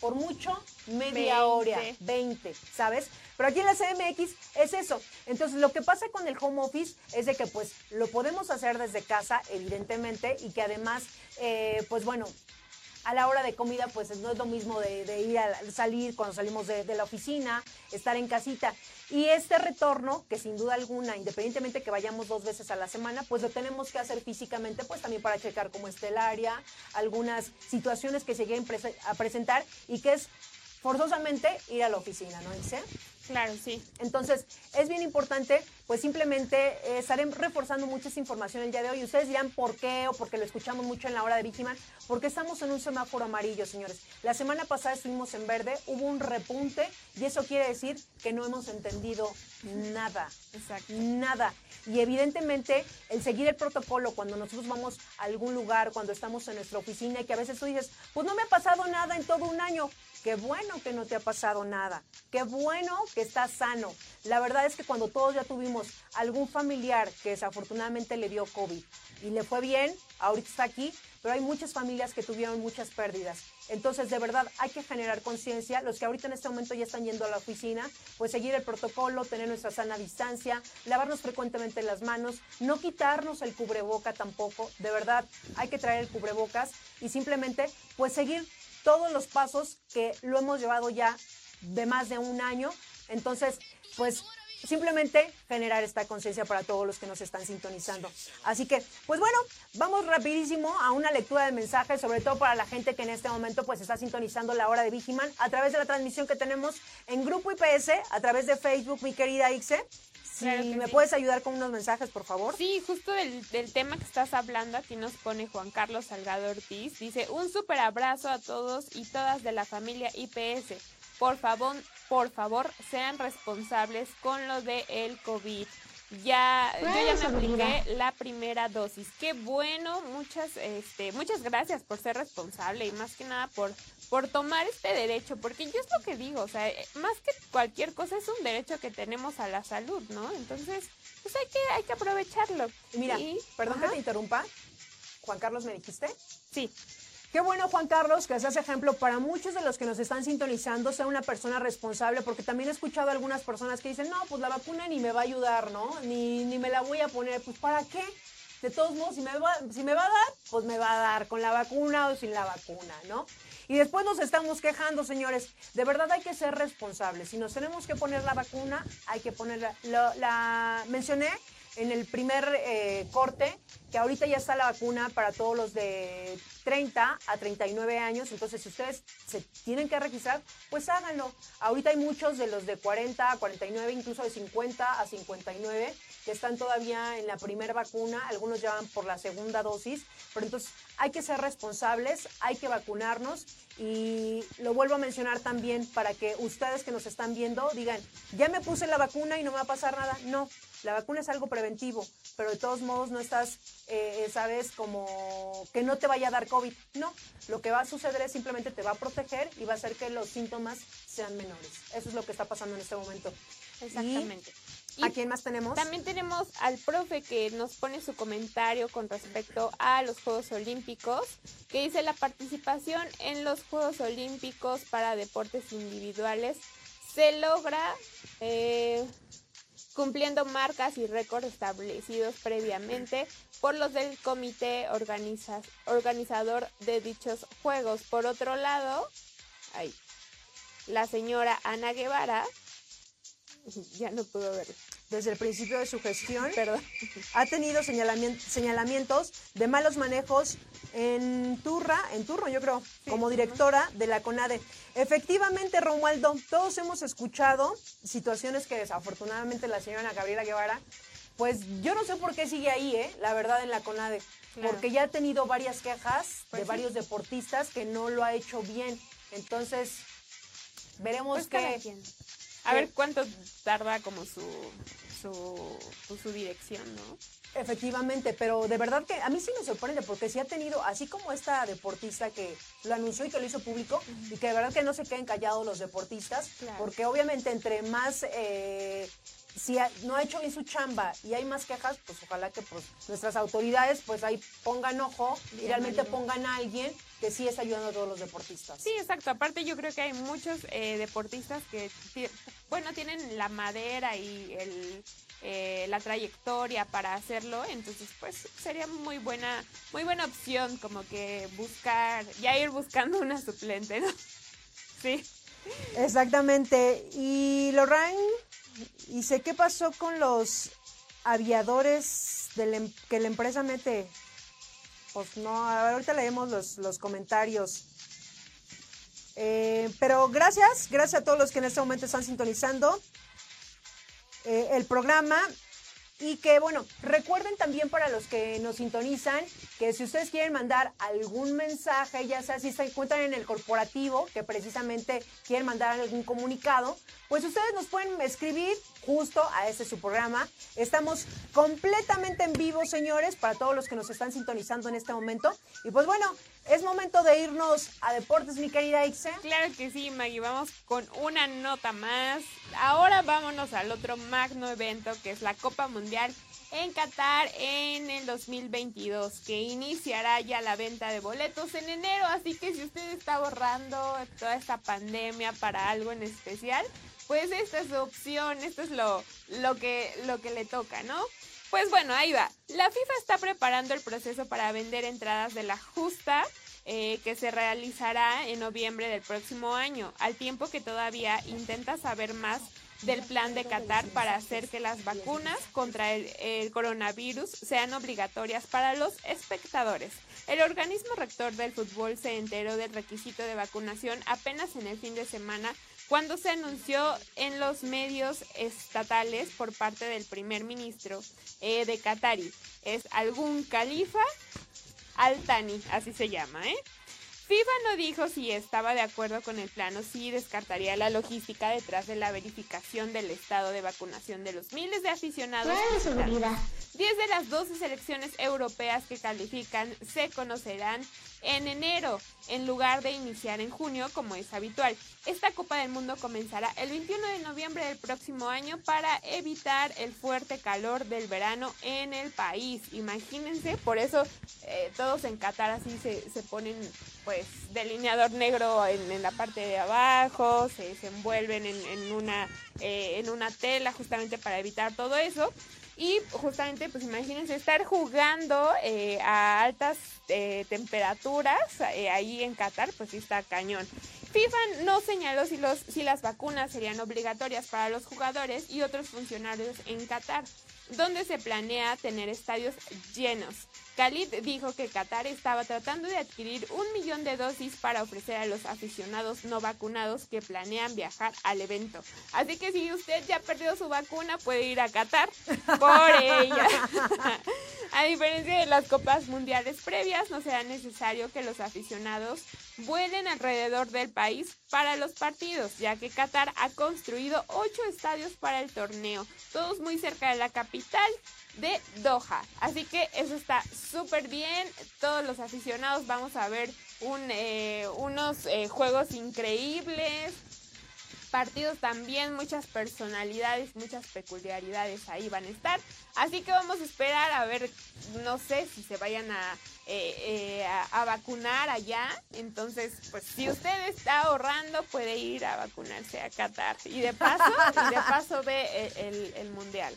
por mucho, media 20. hora, 20, ¿sabes? Pero aquí en la CMX es eso. Entonces, lo que pasa con el home office es de que, pues, lo podemos hacer desde casa, evidentemente, y que además, eh, pues, bueno, a la hora de comida, pues no es lo mismo de, ir a salir cuando salimos de, la oficina, estar en casita. Y este retorno, que sin duda alguna, independientemente que vayamos dos veces a la semana, pues lo tenemos que hacer físicamente, pues también para checar cómo está el área, algunas situaciones que se lleguen a presentar y que es forzosamente ir a la oficina, ¿no, Ilse? Claro, sí. Entonces, es bien importante, pues simplemente eh, estaré reforzando mucha esa información el día de hoy. Ustedes dirán por qué o porque lo escuchamos mucho en la hora de Vigiman, porque estamos en un semáforo amarillo, señores. La semana pasada estuvimos en verde, hubo un repunte y eso quiere decir que no hemos entendido nada. Exacto. Nada. Y evidentemente el seguir el protocolo cuando nosotros vamos a algún lugar, cuando estamos en nuestra oficina y que a veces tú dices, pues no me ha pasado nada en todo un año. Qué bueno que no te ha pasado nada. Qué bueno que estás sano. La verdad es que cuando todos ya tuvimos algún familiar que desafortunadamente le dio COVID y le fue bien, ahorita está aquí, pero hay muchas familias que tuvieron muchas pérdidas. Entonces, de verdad, hay que generar conciencia. Los que ahorita en este momento ya están yendo a la oficina, pues seguir el protocolo, tener nuestra sana distancia, lavarnos frecuentemente las manos, no quitarnos el cubreboca tampoco. De verdad, hay que traer el cubrebocas y simplemente, pues seguir todos los pasos que lo hemos llevado ya de más de un año. Entonces, pues simplemente generar esta conciencia para todos los que nos están sintonizando. Así que, pues bueno, vamos rapidísimo a una lectura de mensajes, sobre todo para la gente que en este momento pues está sintonizando la hora de Vigiman a través de la transmisión que tenemos en Grupo IPS, a través de Facebook, mi querida Ixe. Si me puedes ayudar con unos mensajes, por favor. Sí, justo del, del, tema que estás hablando, aquí nos pone Juan Carlos Salgado Ortiz. Dice, un súper abrazo a todos y todas de la familia IPS. Por favor, por favor, sean responsables con lo de el COVID. Ya, yo ya me apliqué la primera dosis. Qué bueno, muchas, este, muchas gracias por ser responsable y más que nada por, por tomar este derecho, porque yo es lo que digo, o sea, eh, más que cualquier cosa es un derecho que tenemos a la salud, ¿no? Entonces, pues hay que, hay que aprovecharlo. Mira, perdón que te interrumpa. Juan Carlos, ¿me dijiste? Sí. Qué bueno, Juan Carlos, que seas ejemplo para muchos de los que nos están sintonizando, ser una persona responsable, porque también he escuchado algunas personas que dicen, no, pues la vacuna ni me va a ayudar, ¿no? Ni, ni me la voy a poner, pues ¿para qué? De todos modos, si me, va, si me va a dar, pues me va a dar con la vacuna o sin la vacuna, ¿no? Y después nos estamos quejando, señores. De verdad hay que ser responsables. Si nos tenemos que poner la vacuna, hay que ponerla. la mencioné en el primer eh, corte que ahorita ya está la vacuna para todos los de 30 a 39 años, entonces si ustedes se tienen que registrar, pues háganlo. Ahorita hay muchos de los de 40 a 49, incluso de 50 a 59, que están todavía en la primera vacuna, algunos ya van por la segunda dosis, pero entonces hay que ser responsables, hay que vacunarnos. Y lo vuelvo a mencionar también para que ustedes que nos están viendo digan, ya me puse la vacuna y no me va a pasar nada. No, la vacuna es algo preventivo, pero de todos modos no estás, eh, sabes, como que no te vaya a dar COVID. No, lo que va a suceder es simplemente te va a proteger y va a hacer que los síntomas sean menores. Eso es lo que está pasando en este momento. Exactamente. ¿A quién más tenemos? También tenemos al profe que nos pone su comentario con respecto a los Juegos Olímpicos, que dice la participación en los Juegos Olímpicos para deportes individuales se logra eh, cumpliendo marcas y récords establecidos previamente por los del comité organizador de dichos juegos. Por otro lado, la señora Ana Guevara, ya no pudo verlo desde el principio de su gestión, ha tenido señalamientos de malos manejos en Turra, en Turro yo creo, como directora de la CONADE. Efectivamente, Romualdo, todos hemos escuchado situaciones que desafortunadamente la señora Gabriela Guevara, pues yo no sé por qué sigue ahí, ¿eh? la verdad, en la CONADE. Porque ya ha tenido varias quejas de pues varios deportistas que no lo ha hecho bien. Entonces, veremos pues qué... A ver cuánto tarda como su, su, pues, su dirección, ¿no? Efectivamente, pero de verdad que a mí sí me sorprende porque sí ha tenido, así como esta deportista que lo anunció y que lo hizo público, y que de verdad que no se queden callados los deportistas, porque obviamente entre más eh, si no ha hecho bien su chamba y hay más quejas, pues ojalá que pues, nuestras autoridades pues ahí pongan ojo y realmente pongan a alguien que sí está ayudando a todos los deportistas. Sí, exacto. Aparte yo creo que hay muchos eh, deportistas que, bueno, tienen la madera y el, eh, la trayectoria para hacerlo, entonces pues sería muy buena, muy buena opción como que buscar, ya ir buscando una suplente, ¿no? Sí. Exactamente. Y Lorraine ¿Y sé qué pasó con los aviadores em, que la empresa mete? Pues no, ahorita leemos los, los comentarios. Eh, pero gracias, gracias a todos los que en este momento están sintonizando eh, el programa. Y que bueno, recuerden también para los que nos sintonizan que si ustedes quieren mandar algún mensaje, ya sea si se encuentran en el corporativo, que precisamente quieren mandar algún comunicado, pues ustedes nos pueden escribir justo a este su programa. Estamos completamente en vivo, señores, para todos los que nos están sintonizando en este momento. Y pues bueno, es momento de irnos a deportes, mi querida Ixe. Claro que sí, Maggie. Vamos con una nota más. Ahora vámonos al otro magno evento que es la Copa Mundial en Qatar en el 2022, que iniciará ya la venta de boletos en enero. Así que si usted está ahorrando toda esta pandemia para algo en especial, pues esta es su opción, esto es lo, lo, que, lo que le toca, ¿no? Pues bueno, ahí va. La FIFA está preparando el proceso para vender entradas de la justa eh, que se realizará en noviembre del próximo año, al tiempo que todavía intenta saber más del plan de Qatar para hacer que las vacunas contra el, coronavirus sean obligatorias para los espectadores. El organismo rector del fútbol se enteró del requisito de vacunación apenas en el fin de semana cuando se anunció en los medios estatales por parte del primer ministro eh, de Qatari. Es algún califa Al-Thani, así se llama, ¿eh? FIFA no dijo si estaba de acuerdo con el plan o si descartaría la logística detrás de la verificación del estado de vacunación de los miles de aficionados. Diez de las 12 selecciones europeas que califican se conocerán en enero, en lugar de iniciar en junio como es habitual. Esta Copa del Mundo comenzará el 21 de noviembre del próximo año para evitar el fuerte calor del verano en el país. Imagínense, por eso eh, todos en Qatar así se, ponen pues delineador negro en, la parte de abajo, se, envuelven en, una, eh, en una tela justamente para evitar todo eso. Y justamente, pues imagínense estar jugando eh, a altas eh, temperaturas eh, ahí en Qatar, pues sí está cañón. FIFA no señaló si, los, si las vacunas serían obligatorias para los jugadores y otros funcionarios en Qatar donde se planea tener estadios llenos. Khalid dijo que Qatar estaba tratando de adquirir un millón de dosis para ofrecer a los aficionados no vacunados que planean viajar al evento. Así que si usted ya perdió su vacuna, puede ir a Qatar por ella. a diferencia de las copas mundiales previas, no será necesario que los aficionados vuelen alrededor del país para los partidos, ya que Qatar ha construido ocho estadios para el torneo, todos muy cerca de la capital de Doha. Así que eso está súper bien. Todos los aficionados vamos a ver un, eh, unos eh, juegos increíbles partidos también, muchas personalidades, muchas peculiaridades ahí van a estar. Así que vamos a esperar a ver, no sé si se vayan a, eh, eh, a, vacunar allá. Entonces, pues si usted está ahorrando, puede ir a vacunarse a Qatar. Y de paso, y de paso ve el, el mundial.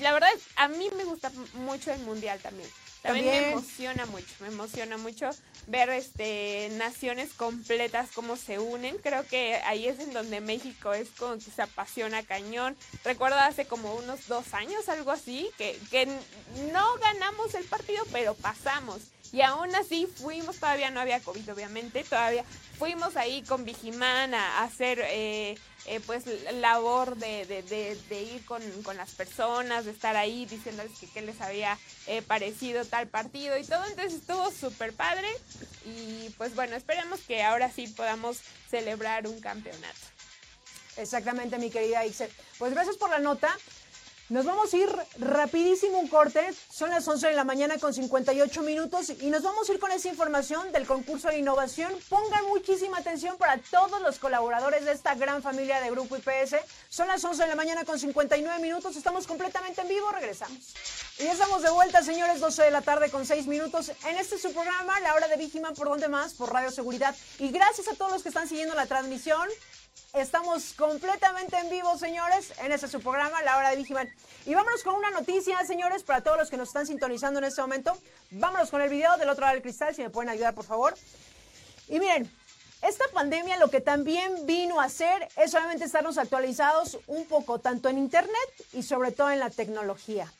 La verdad, a mí me gusta mucho el mundial también. También, me emociona mucho, me emociona mucho ver este naciones completas cómo se unen. Creo que ahí es en donde México es como que se apasiona cañón. Recuerdo hace como unos dos años, algo así, que, que no ganamos el partido, pero pasamos. Y aún así fuimos, todavía no había COVID obviamente, todavía fuimos ahí con Vigimán a, hacer eh, eh, pues labor de, de, ir con, las personas, de estar ahí diciéndoles que qué les había eh, parecido tal partido y todo. Entonces estuvo súper padre y pues bueno, esperemos que ahora sí podamos celebrar un campeonato. Exactamente, mi querida Ixel. Pues gracias por la nota. Nos vamos a ir rapidísimo un corte. Son las 11 de la mañana con 58 minutos y nos vamos a ir con esa información del concurso de innovación. Pongan muchísima atención para todos los colaboradores de esta gran familia de Grupo IPS. Son las 11 de la mañana con 59 minutos. Estamos completamente en vivo. Regresamos. Y ya estamos de vuelta, señores, 12 de la tarde con 6 minutos. En este su programa, La Hora de Víctima, ¿por dónde más? Por Radio Seguridad. Y gracias a todos los que están siguiendo la transmisión. Estamos completamente en vivo, señores, en este su programa, La Hora de Vigiman. Y vámonos con una noticia, señores, para todos los que nos están sintonizando en este momento. Vámonos con el video del otro lado del cristal, si me pueden ayudar, por favor. Y miren, esta pandemia lo que también vino a hacer es solamente estarnos actualizados un poco, tanto en Internet y sobre todo en la tecnología.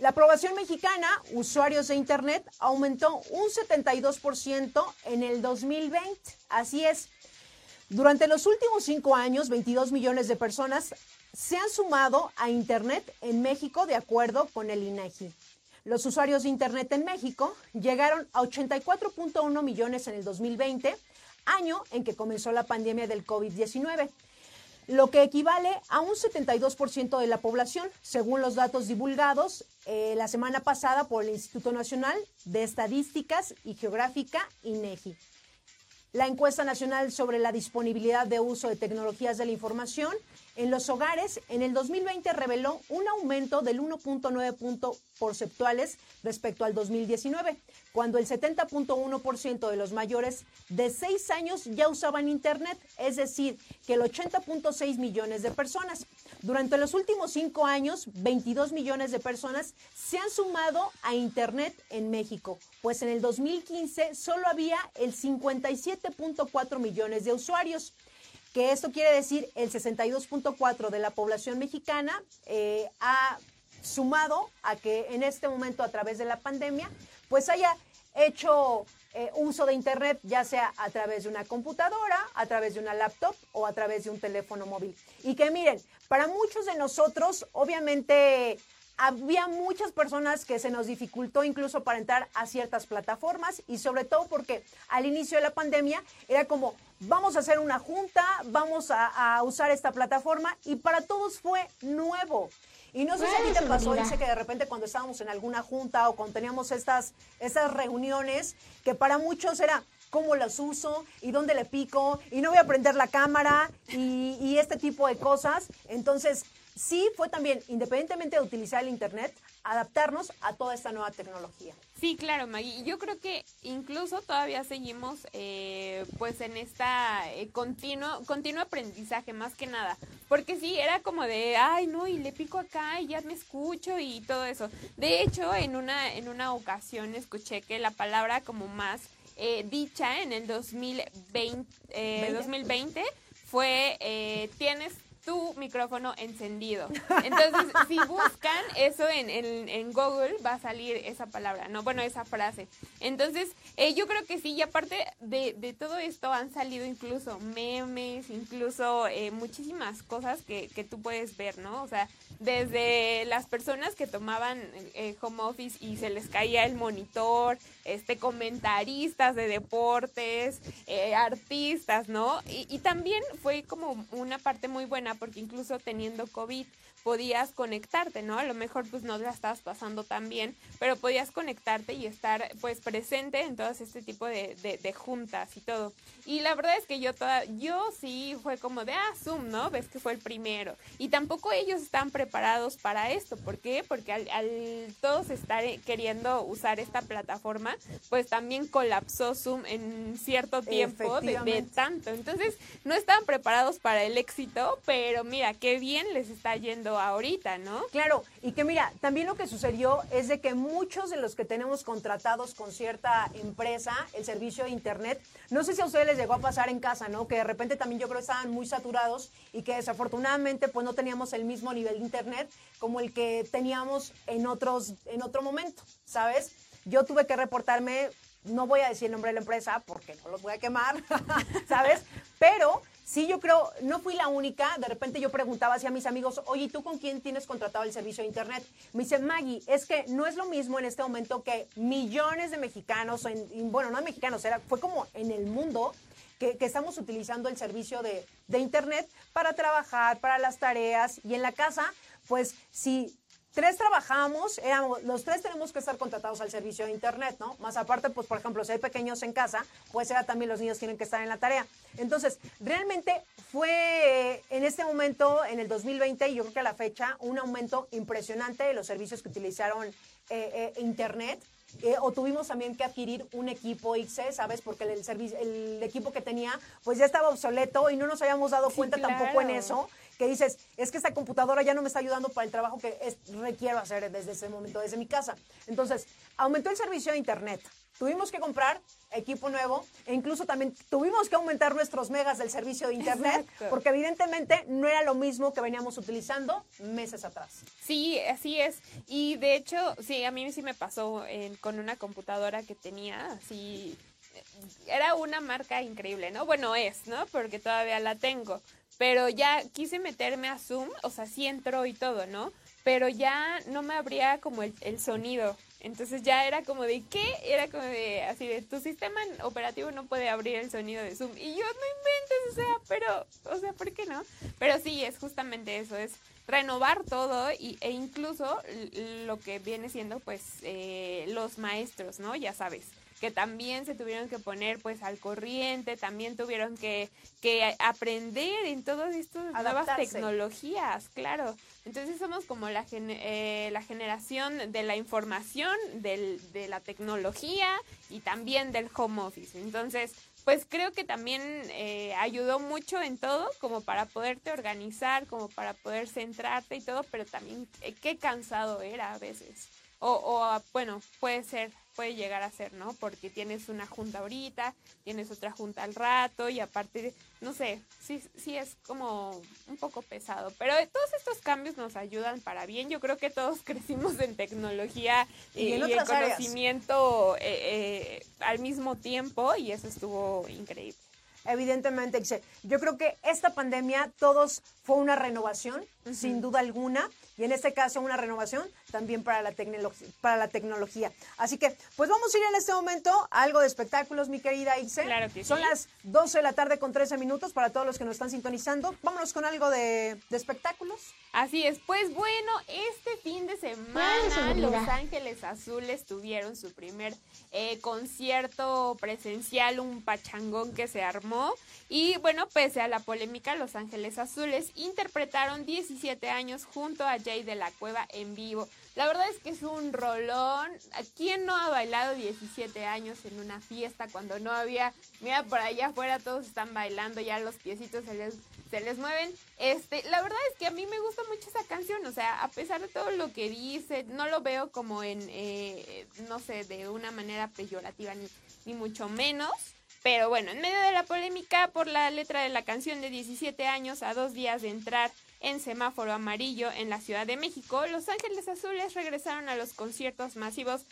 La aprobación mexicana, usuarios de Internet, aumentó un 72% en el 2020. Así es, durante los últimos cinco años, 22 millones de personas se han sumado a Internet en México, de acuerdo con el INEGI. Los usuarios de Internet en México llegaron a 84.1 millones en el 2020, año en que comenzó la pandemia del COVID-19. lo que equivale a un 72% de la población, según los datos divulgados eh, la semana pasada por el Instituto Nacional de Estadísticas y Geográfica, INEGI. La encuesta nacional sobre la disponibilidad de uso de tecnologías de la información en los hogares en el 2020 reveló un aumento del 1.9 puntos porcentuales respecto al 2019, cuando el 70.1% de los mayores de 6 años ya usaban Internet, es decir, que el 80.6 millones de personas. Durante los últimos cinco años, 22 millones de personas se han sumado a Internet en México, pues en el 2015 solo había el 57.4 millones de usuarios que esto quiere decir el 62.4 de la población mexicana eh, ha sumado a que en este momento a través de la pandemia pues haya hecho eh, uso de Internet, ya sea a través de una computadora, a través de una laptop o a través de un teléfono móvil. Y que miren, para muchos de nosotros, obviamente había muchas personas que se nos dificultó incluso para entrar a ciertas plataformas y sobre todo porque al inicio de la pandemia era como, vamos a hacer una junta, vamos a, usar esta plataforma y para todos fue nuevo. Y no sé si a ti te pasó, dice que de repente cuando estábamos en alguna junta o cuando teníamos estas, estas reuniones, que para muchos era, cómo las uso y dónde le pico y no voy a prender la cámara y, y, este tipo de cosas. Entonces, sí fue también, independientemente de utilizar el Internet, adaptarnos a toda esta nueva tecnología. Sí, claro, Maggie. Yo creo que incluso todavía seguimos eh, pues en esta eh, continuo, continuo aprendizaje más que nada. Porque sí, era como de, ay, no, y le pico acá y ya me escucho y todo eso. De hecho, en una, en una ocasión escuché que la palabra como más eh, dicha en el 2020, 2020 fue, tienes tu micrófono encendido. Entonces, si buscan eso en, en, Google, va a salir esa palabra, no, bueno, esa frase. Entonces, eh, yo creo que sí, y aparte de, de, todo esto han salido incluso memes, incluso eh, muchísimas cosas que, que tú puedes ver, ¿no? O sea, desde las personas que tomaban eh, home office y se les caía el monitor, este comentaristas de deportes, eh, artistas, ¿no? Y, y, también fue como una parte muy buena porque incluso teniendo COVID podías conectarte, ¿no? A lo mejor pues no la estabas pasando tan bien, pero podías conectarte y estar pues presente en todo este tipo de, de, juntas y todo. Y la verdad es que yo toda, yo sí fue como de, ah, Zoom, ¿no? Ves que fue el primero. Y tampoco ellos están preparados para esto. ¿Por qué? Porque al, al todos estar queriendo usar esta plataforma, pues también colapsó Zoom en cierto tiempo de, de tanto. Entonces, no estaban preparados para el éxito, pero mira, qué bien les está yendo ahorita, ¿no? Claro, y que mira, también lo que sucedió es de que muchos de los que tenemos contratados con cierta empresa, el servicio de Internet, no sé si a ustedes les llegó a pasar en casa, ¿no? Que de repente también yo creo que estaban muy saturados y que desafortunadamente pues no teníamos el mismo nivel de Internet como el que teníamos en, otros, en otro momento, ¿sabes? Yo tuve que reportarme no voy a decir el nombre de la empresa porque no los voy a quemar, ¿sabes? Pero Sí, yo creo, no fui la única. De repente yo preguntaba así a mis amigos, oye, ¿tú con quién tienes contratado el servicio de Internet? Me dice, Maggie, es que no es lo mismo en este momento que millones de mexicanos, en, bueno, no mexicanos, era, fue como en el mundo que, estamos utilizando el servicio de, de Internet para trabajar, para las tareas y en la casa, pues si tres trabajamos, éramos, los tres tenemos que estar contratados al servicio de Internet, ¿no? Más aparte, pues, por ejemplo, si hay pequeños en casa, pues era también los niños tienen que estar en la tarea. Entonces, realmente fue eh, en este momento, en el 2020, y yo creo que a la fecha, un aumento impresionante de los servicios que utilizaron eh, eh, Internet. o tuvimos también que adquirir un equipo XC, ¿sabes? Porque el, servicio, el equipo que tenía, pues ya estaba obsoleto y no nos habíamos dado cuenta tampoco en eso que dices, es que esta computadora ya no me está ayudando para el trabajo que requiero hacer desde ese momento, desde mi casa. Entonces, aumentó el servicio de Internet. Tuvimos que comprar equipo nuevo e incluso también tuvimos que aumentar nuestros megas del servicio de Internet porque evidentemente no era lo mismo que veníamos utilizando meses atrás. Sí, así es. Y de hecho, sí, a mí sí me pasó con una computadora que tenía así era una marca increíble, ¿no? Bueno, es, ¿no? Porque todavía la tengo. Pero ya quise meterme a Zoom, o sea, sí entró y todo, ¿no? Pero ya no me abría como el, sonido. Entonces ya era como de qué, era como de así de tu sistema operativo no puede abrir el sonido de Zoom. Y yo no inventes, o sea, pero, o sea, ¿por qué no? Pero sí, es justamente eso, es renovar todo y, e incluso lo que viene siendo pues eh, los maestros, ¿no? Ya sabes que también se tuvieron que poner pues al corriente, también tuvieron que, que aprender en todas estas nuevas tecnologías, claro. Entonces somos como la, eh, la generación de la información, del, de la tecnología y también del home office. Entonces, pues creo que también eh, ayudó mucho en todo, como para poderte organizar, como para poder centrarte y todo, pero también eh, qué cansado era a veces. O, o bueno, puede ser puede llegar a ser, ¿no? Porque tienes una junta ahorita, tienes otra junta al rato y aparte, no sé, sí, sí es como un poco pesado. Pero todos estos cambios nos ayudan para bien. Yo creo que todos crecimos en tecnología y, en, conocimiento eh, eh, al mismo tiempo y eso estuvo increíble. Evidentemente, yo creo que esta pandemia todos fue una renovación, sin duda alguna y en este caso una renovación también para la, para la tecnología. Así que, pues vamos a ir en este momento a algo de espectáculos, mi querida Ixe. Claro que Son las 12 de la tarde con 13 minutos para todos los que nos están sintonizando. Vámonos con algo de, espectáculos. Así es, pues bueno, este fin de semana Los Ángeles Azules tuvieron su primer eh, concierto presencial, un pachangón que se armó. Y bueno, pese a la polémica, Los Ángeles Azules interpretaron 17 años junto a de la Cueva en vivo. La verdad es que es un rolón. ¿Quién no ha bailado 17 años en una fiesta cuando no había, mira por allá afuera todos están bailando, ya los piecitos se les, se les mueven? Este, la verdad es que a mí me gusta mucho esa canción, o sea, a pesar de todo lo que dice, no lo veo como en, eh, no sé, de una manera peyorativa ni, ni mucho menos. Pero bueno, en medio de la polémica por la letra de la canción de 17 años a dos días de entrar en semáforo amarillo en la Ciudad de México, Los Ángeles Azules regresaron a los conciertos masivos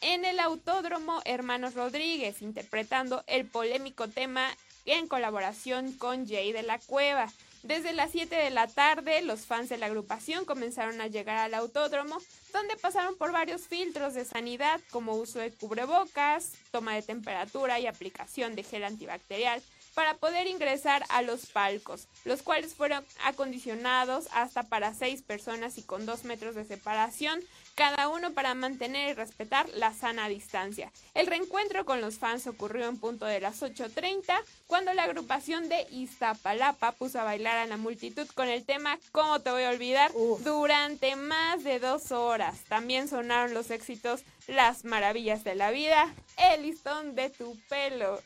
en el Autódromo Hermanos Rodríguez, interpretando el polémico tema en colaboración con Jay de la Cueva. Desde las 7 de la tarde, los fans de la agrupación comenzaron a llegar al autódromo, donde pasaron por varios filtros de sanidad como uso de cubrebocas, toma de temperatura y aplicación de gel antibacterial para poder ingresar a los palcos, los cuales fueron acondicionados hasta para seis personas y con dos metros de separación, cada uno para mantener y respetar la sana distancia. El reencuentro con los fans ocurrió en punto de las 8.30, cuando la agrupación de Iztapalapa puso a bailar a la multitud con el tema ¿Cómo te voy a olvidar? durante más de dos horas. También sonaron los éxitos Las maravillas de la vida, El listón de tu pelo,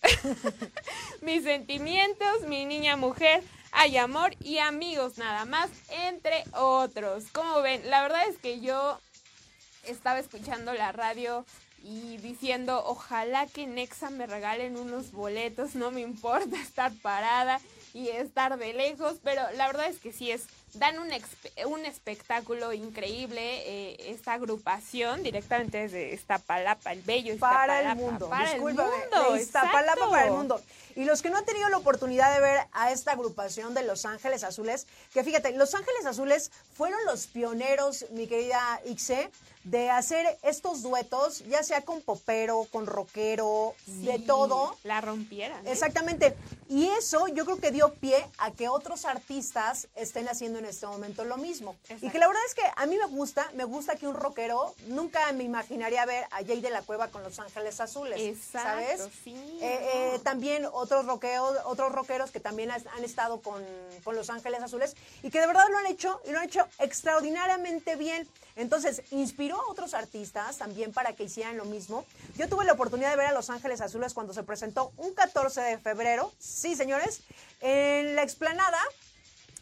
Mis sentimientos, Mi niña mujer, Hay amor y amigos nada más, entre otros. Como ven, la verdad es que yo estaba escuchando la radio y diciendo, ojalá que Nexa me regalen unos boletos, no me importa estar parada y estar de lejos, pero la verdad es que sí es, dan un, un espectáculo increíble eh, esta agrupación directamente desde Iztapalapa, el bello Iztapalapa. Para el mundo, para el mundo. Iztapalapa para el mundo. Y los que no han tenido la oportunidad de ver a esta agrupación de Los Ángeles Azules, que fíjate, Los Ángeles Azules fueron los pioneros, mi querida Ixe, de hacer estos duetos, ya sea con popero, con rockero, de todo. La rompieran. ¿eh? Exactamente. Y eso yo creo que dio pie a que otros artistas estén haciendo en este momento lo mismo. Y que la verdad es que a mí me gusta, me gusta que un rockero, nunca me imaginaría ver a Jay de la Cueva con Los Ángeles Azules. Exacto, ¿Sabes? Sí, eh, eh, también otros rockeros, otros rockeros que también han estado con, con Los Ángeles Azules y que de verdad lo han hecho y lo han hecho extraordinariamente bien. Entonces, inspiró a otros artistas también para que hicieran lo mismo. Yo tuve la oportunidad de ver a Los Ángeles Azules cuando se presentó un 14 de febrero, sí, señores, en la explanada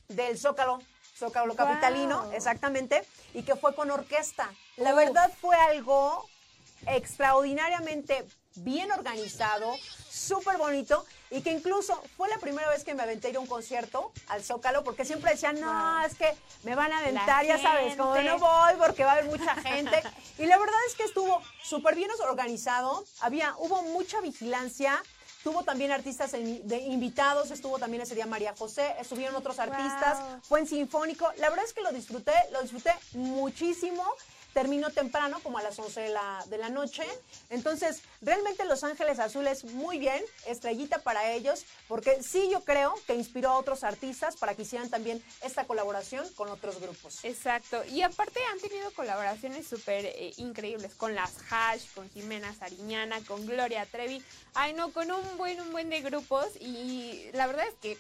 del Zócalo, Zócalo Capitalino, exactamente, y que fue con orquesta. La verdad fue algo extraordinariamente bien organizado, súper bonito y que incluso fue la primera vez que me aventé ir a un concierto al Zócalo porque siempre decían, no, es que me van a aventar, ya sabes, como no voy porque va a haber mucha gente. y la verdad es que estuvo súper bien organizado, había, hubo mucha vigilancia, Tuvo también artistas de invitados, estuvo también ese día María José, estuvieron otros artistas, fue en Sinfónico. La verdad es que lo disfruté, lo disfruté muchísimo. Terminó temprano, como a las 11 de la, de la noche. Entonces, realmente Los Ángeles Azules, muy bien, estrellita para ellos, porque sí yo creo que inspiró a otros artistas para que hicieran también esta colaboración con otros grupos. Exacto, y aparte han tenido colaboraciones súper eh, increíbles con las Hash, con Jimena Sariñana, con Gloria Trevi, ay no, con un buen, un buen de grupos y la verdad es que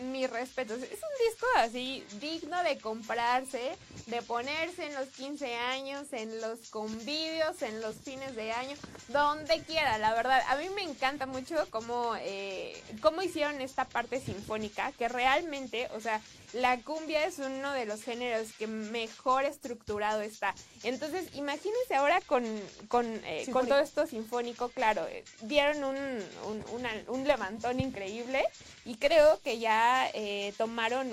mis respetos. Es un disco así digno de comprarse, de ponerse en los 15 años, en los convivios, en los fines de año, donde quiera, la verdad. A mí me encanta mucho cómo, eh, cómo hicieron esta parte sinfónica, que realmente, o sea, la cumbia es uno de los géneros que mejor estructurado está. Entonces, imagínense ahora con, con, eh, con todo esto sinfónico, claro, eh, dieron un, un, un, levantón increíble y creo que ya eh, tomaron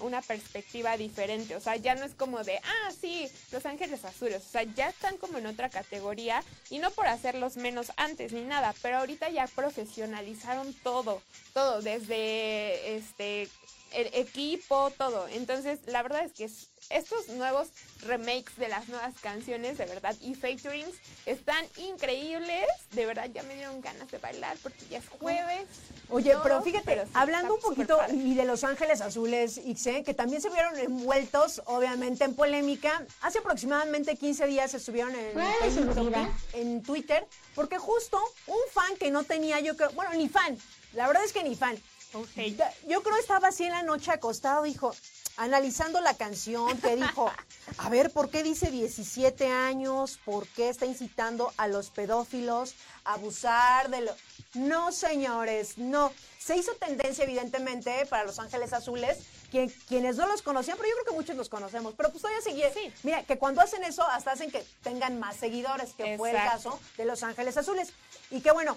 una perspectiva diferente. O sea, ya no es como de, ah, sí, Los Ángeles Azules. O sea, ya están como en otra categoría y no por hacerlos menos antes ni nada, pero ahorita ya profesionalizaron todo, todo, desde este el equipo, todo. Entonces, la verdad es que estos nuevos remakes de las nuevas canciones, de verdad, y featurings están increíbles. De verdad, ya me dieron ganas de bailar porque ya es jueves. Oye, pero fíjate, hablando un poquito y de Los Ángeles Azules, Ixe, que también se vieron envueltos, obviamente, en polémica. Hace aproximadamente 15 días estuvieron en, en Twitter, porque justo un fan que no tenía, yo creo, bueno, ni fan, la verdad es que ni fan, yo creo estaba así en la noche acostado, dijo, analizando la canción, que dijo, a ver, ¿por qué dice 17 años? ¿Por qué está incitando a los pedófilos a abusar de lo... No, señores, no. Se hizo tendencia, evidentemente, para Los Ángeles Azules, quienes no los conocían, pero yo creo que muchos los conocemos, pero pues todavía sigue. Sí. Mira, que cuando hacen eso, hasta hacen que tengan más seguidores, que fue el caso de Los Ángeles Azules. Y que bueno,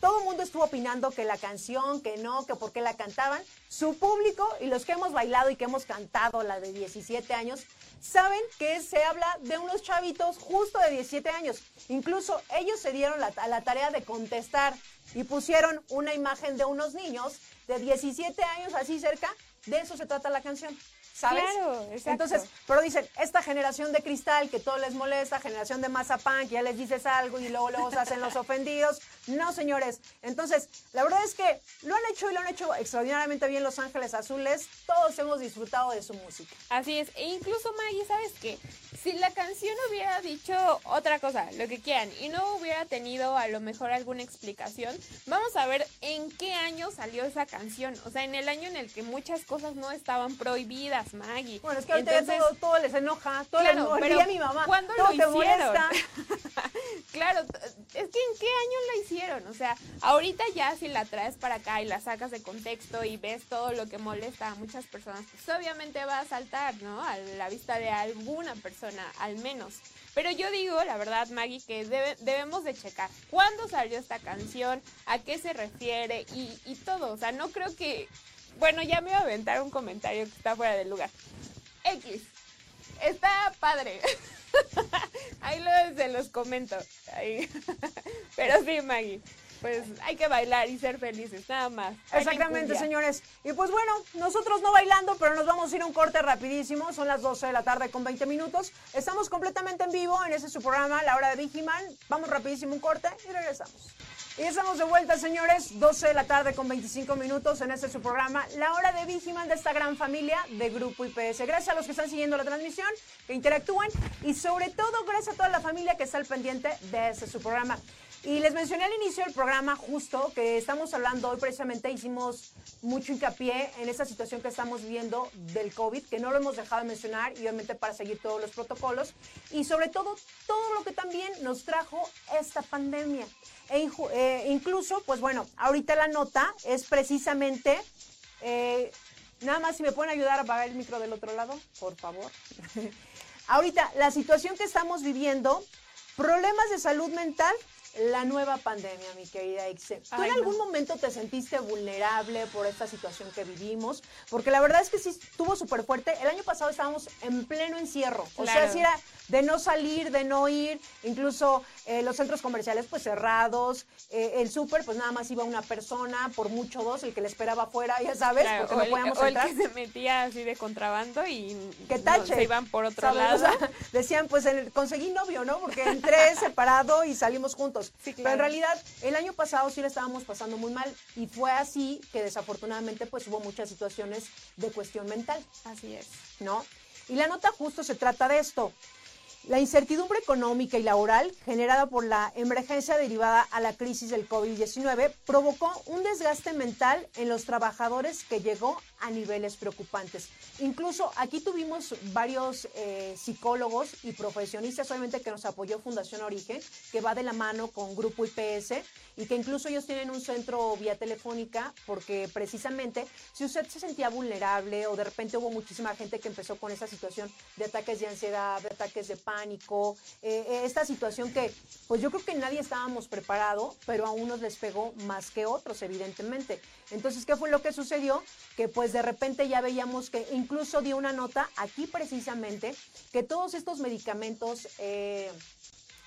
todo el mundo estuvo opinando que la canción, que no, que por qué la cantaban. Su público y los que hemos bailado y que hemos cantado la de 17 años, saben que se habla de unos chavitos justo de 17 años. Incluso ellos se dieron a la tarea de contestar y pusieron una imagen de unos niños de 17 años así cerca. De eso se trata la canción. ¿Sabes? Claro, exacto. Entonces, pero dicen, esta generación de cristal que todo les molesta, generación de mazapán, que ya les dices algo y luego luego se hacen los ofendidos. No, señores. Entonces, la verdad es que lo han hecho y lo han hecho extraordinariamente bien Los Ángeles Azules. Todos hemos disfrutado de su música. Así es. E incluso, Maggie, ¿sabes qué? Si la canción hubiera dicho otra cosa, lo que quieran, y no hubiera tenido a lo mejor alguna explicación, vamos a ver en qué año salió esa canción. O sea, en el año en el que muchas cosas no estaban prohibidas Maggie. Bueno, es que ahorita todo, todo, les enoja, todo claro, les pero a mi mamá. ¿Cuándo lo hicieron? claro, es que en qué año la hicieron, o sea, ahorita ya si la traes para acá y la sacas de contexto y ves todo lo que molesta a muchas personas, pues obviamente va a saltar, ¿no? A la vista de alguna persona, al menos. Pero yo digo, la verdad, Maggie, que debemos de checar cuándo salió esta canción, a qué se refiere y, todo. O sea, no creo que bueno, ya me iba a aventar un comentario que está fuera del lugar. X. Está padre. Ahí lo se los comento. Pero sí, Maggie. Pues hay que bailar y ser felices, nada más. Exactamente, señores. Y pues bueno, nosotros no bailando, pero nos vamos a ir a un corte rapidísimo. Son las 12 de la tarde con 20 minutos. Estamos completamente en vivo en ese su programa, La Hora de Vigiman. Vamos rapidísimo un corte y regresamos. Y estamos de vuelta, señores, 12 de la tarde con 25 minutos en este su programa, La Hora de Vigiman de esta gran familia de Grupo IPS. Gracias a los que están siguiendo la transmisión, que interactúan y sobre todo gracias a toda la familia que está al pendiente de este su programa. Y les mencioné al inicio del programa justo que estamos hablando hoy precisamente, hicimos mucho hincapié en esta situación que estamos viviendo del COVID, que no lo hemos dejado de mencionar y obviamente para seguir todos los protocolos y sobre todo todo lo que también nos trajo esta pandemia. E eh, incluso, pues bueno, ahorita la nota es precisamente, eh, nada más si me pueden ayudar a apagar el micro del otro lado, por favor. ahorita, la situación que estamos viviendo, problemas de salud mental, la nueva pandemia, mi querida Ixe. ¿Tú en algún momento te sentiste vulnerable por esta situación que vivimos? Porque la verdad es que sí estuvo súper fuerte. El año pasado estábamos en pleno encierro. O sea, sí era de no salir, de no ir, incluso eh, los centros comerciales pues cerrados, eh, el súper pues nada más iba una persona, por mucho dos, el que le esperaba afuera, ya sabes, porque no podíamos o entrar. el que se metía así de contrabando y no, tache. se iban por otro ¿sabes? O lado. sea, decían, pues conseguí novio, ¿no? Porque entré separado y salimos juntos. Sí, Pero en realidad, el año pasado sí le estábamos pasando muy mal y fue así que desafortunadamente pues hubo muchas situaciones de cuestión mental. Así es. ¿no? Y la nota justo se trata de esto. La incertidumbre económica y laboral generada por la emergencia derivada a la crisis del COVID-19 provocó un desgaste mental en los trabajadores que llegó a niveles preocupantes. Incluso aquí tuvimos varios eh, psicólogos y profesionistas, obviamente que nos apoyó Fundación Origen, que va de la mano con Grupo IPS y que incluso ellos tienen un centro vía telefónica porque precisamente si usted se sentía vulnerable o de repente hubo muchísima gente que empezó con esa situación de ataques de ansiedad, de ataques de pánico, eh, eh, esta situación que pues yo creo que nadie estábamos preparado, pero a unos les pegó más que otros, evidentemente. Entonces, ¿qué fue lo que sucedió? Que pues de repente ya veíamos que incluso dio una nota aquí precisamente que todos estos medicamentos... eh,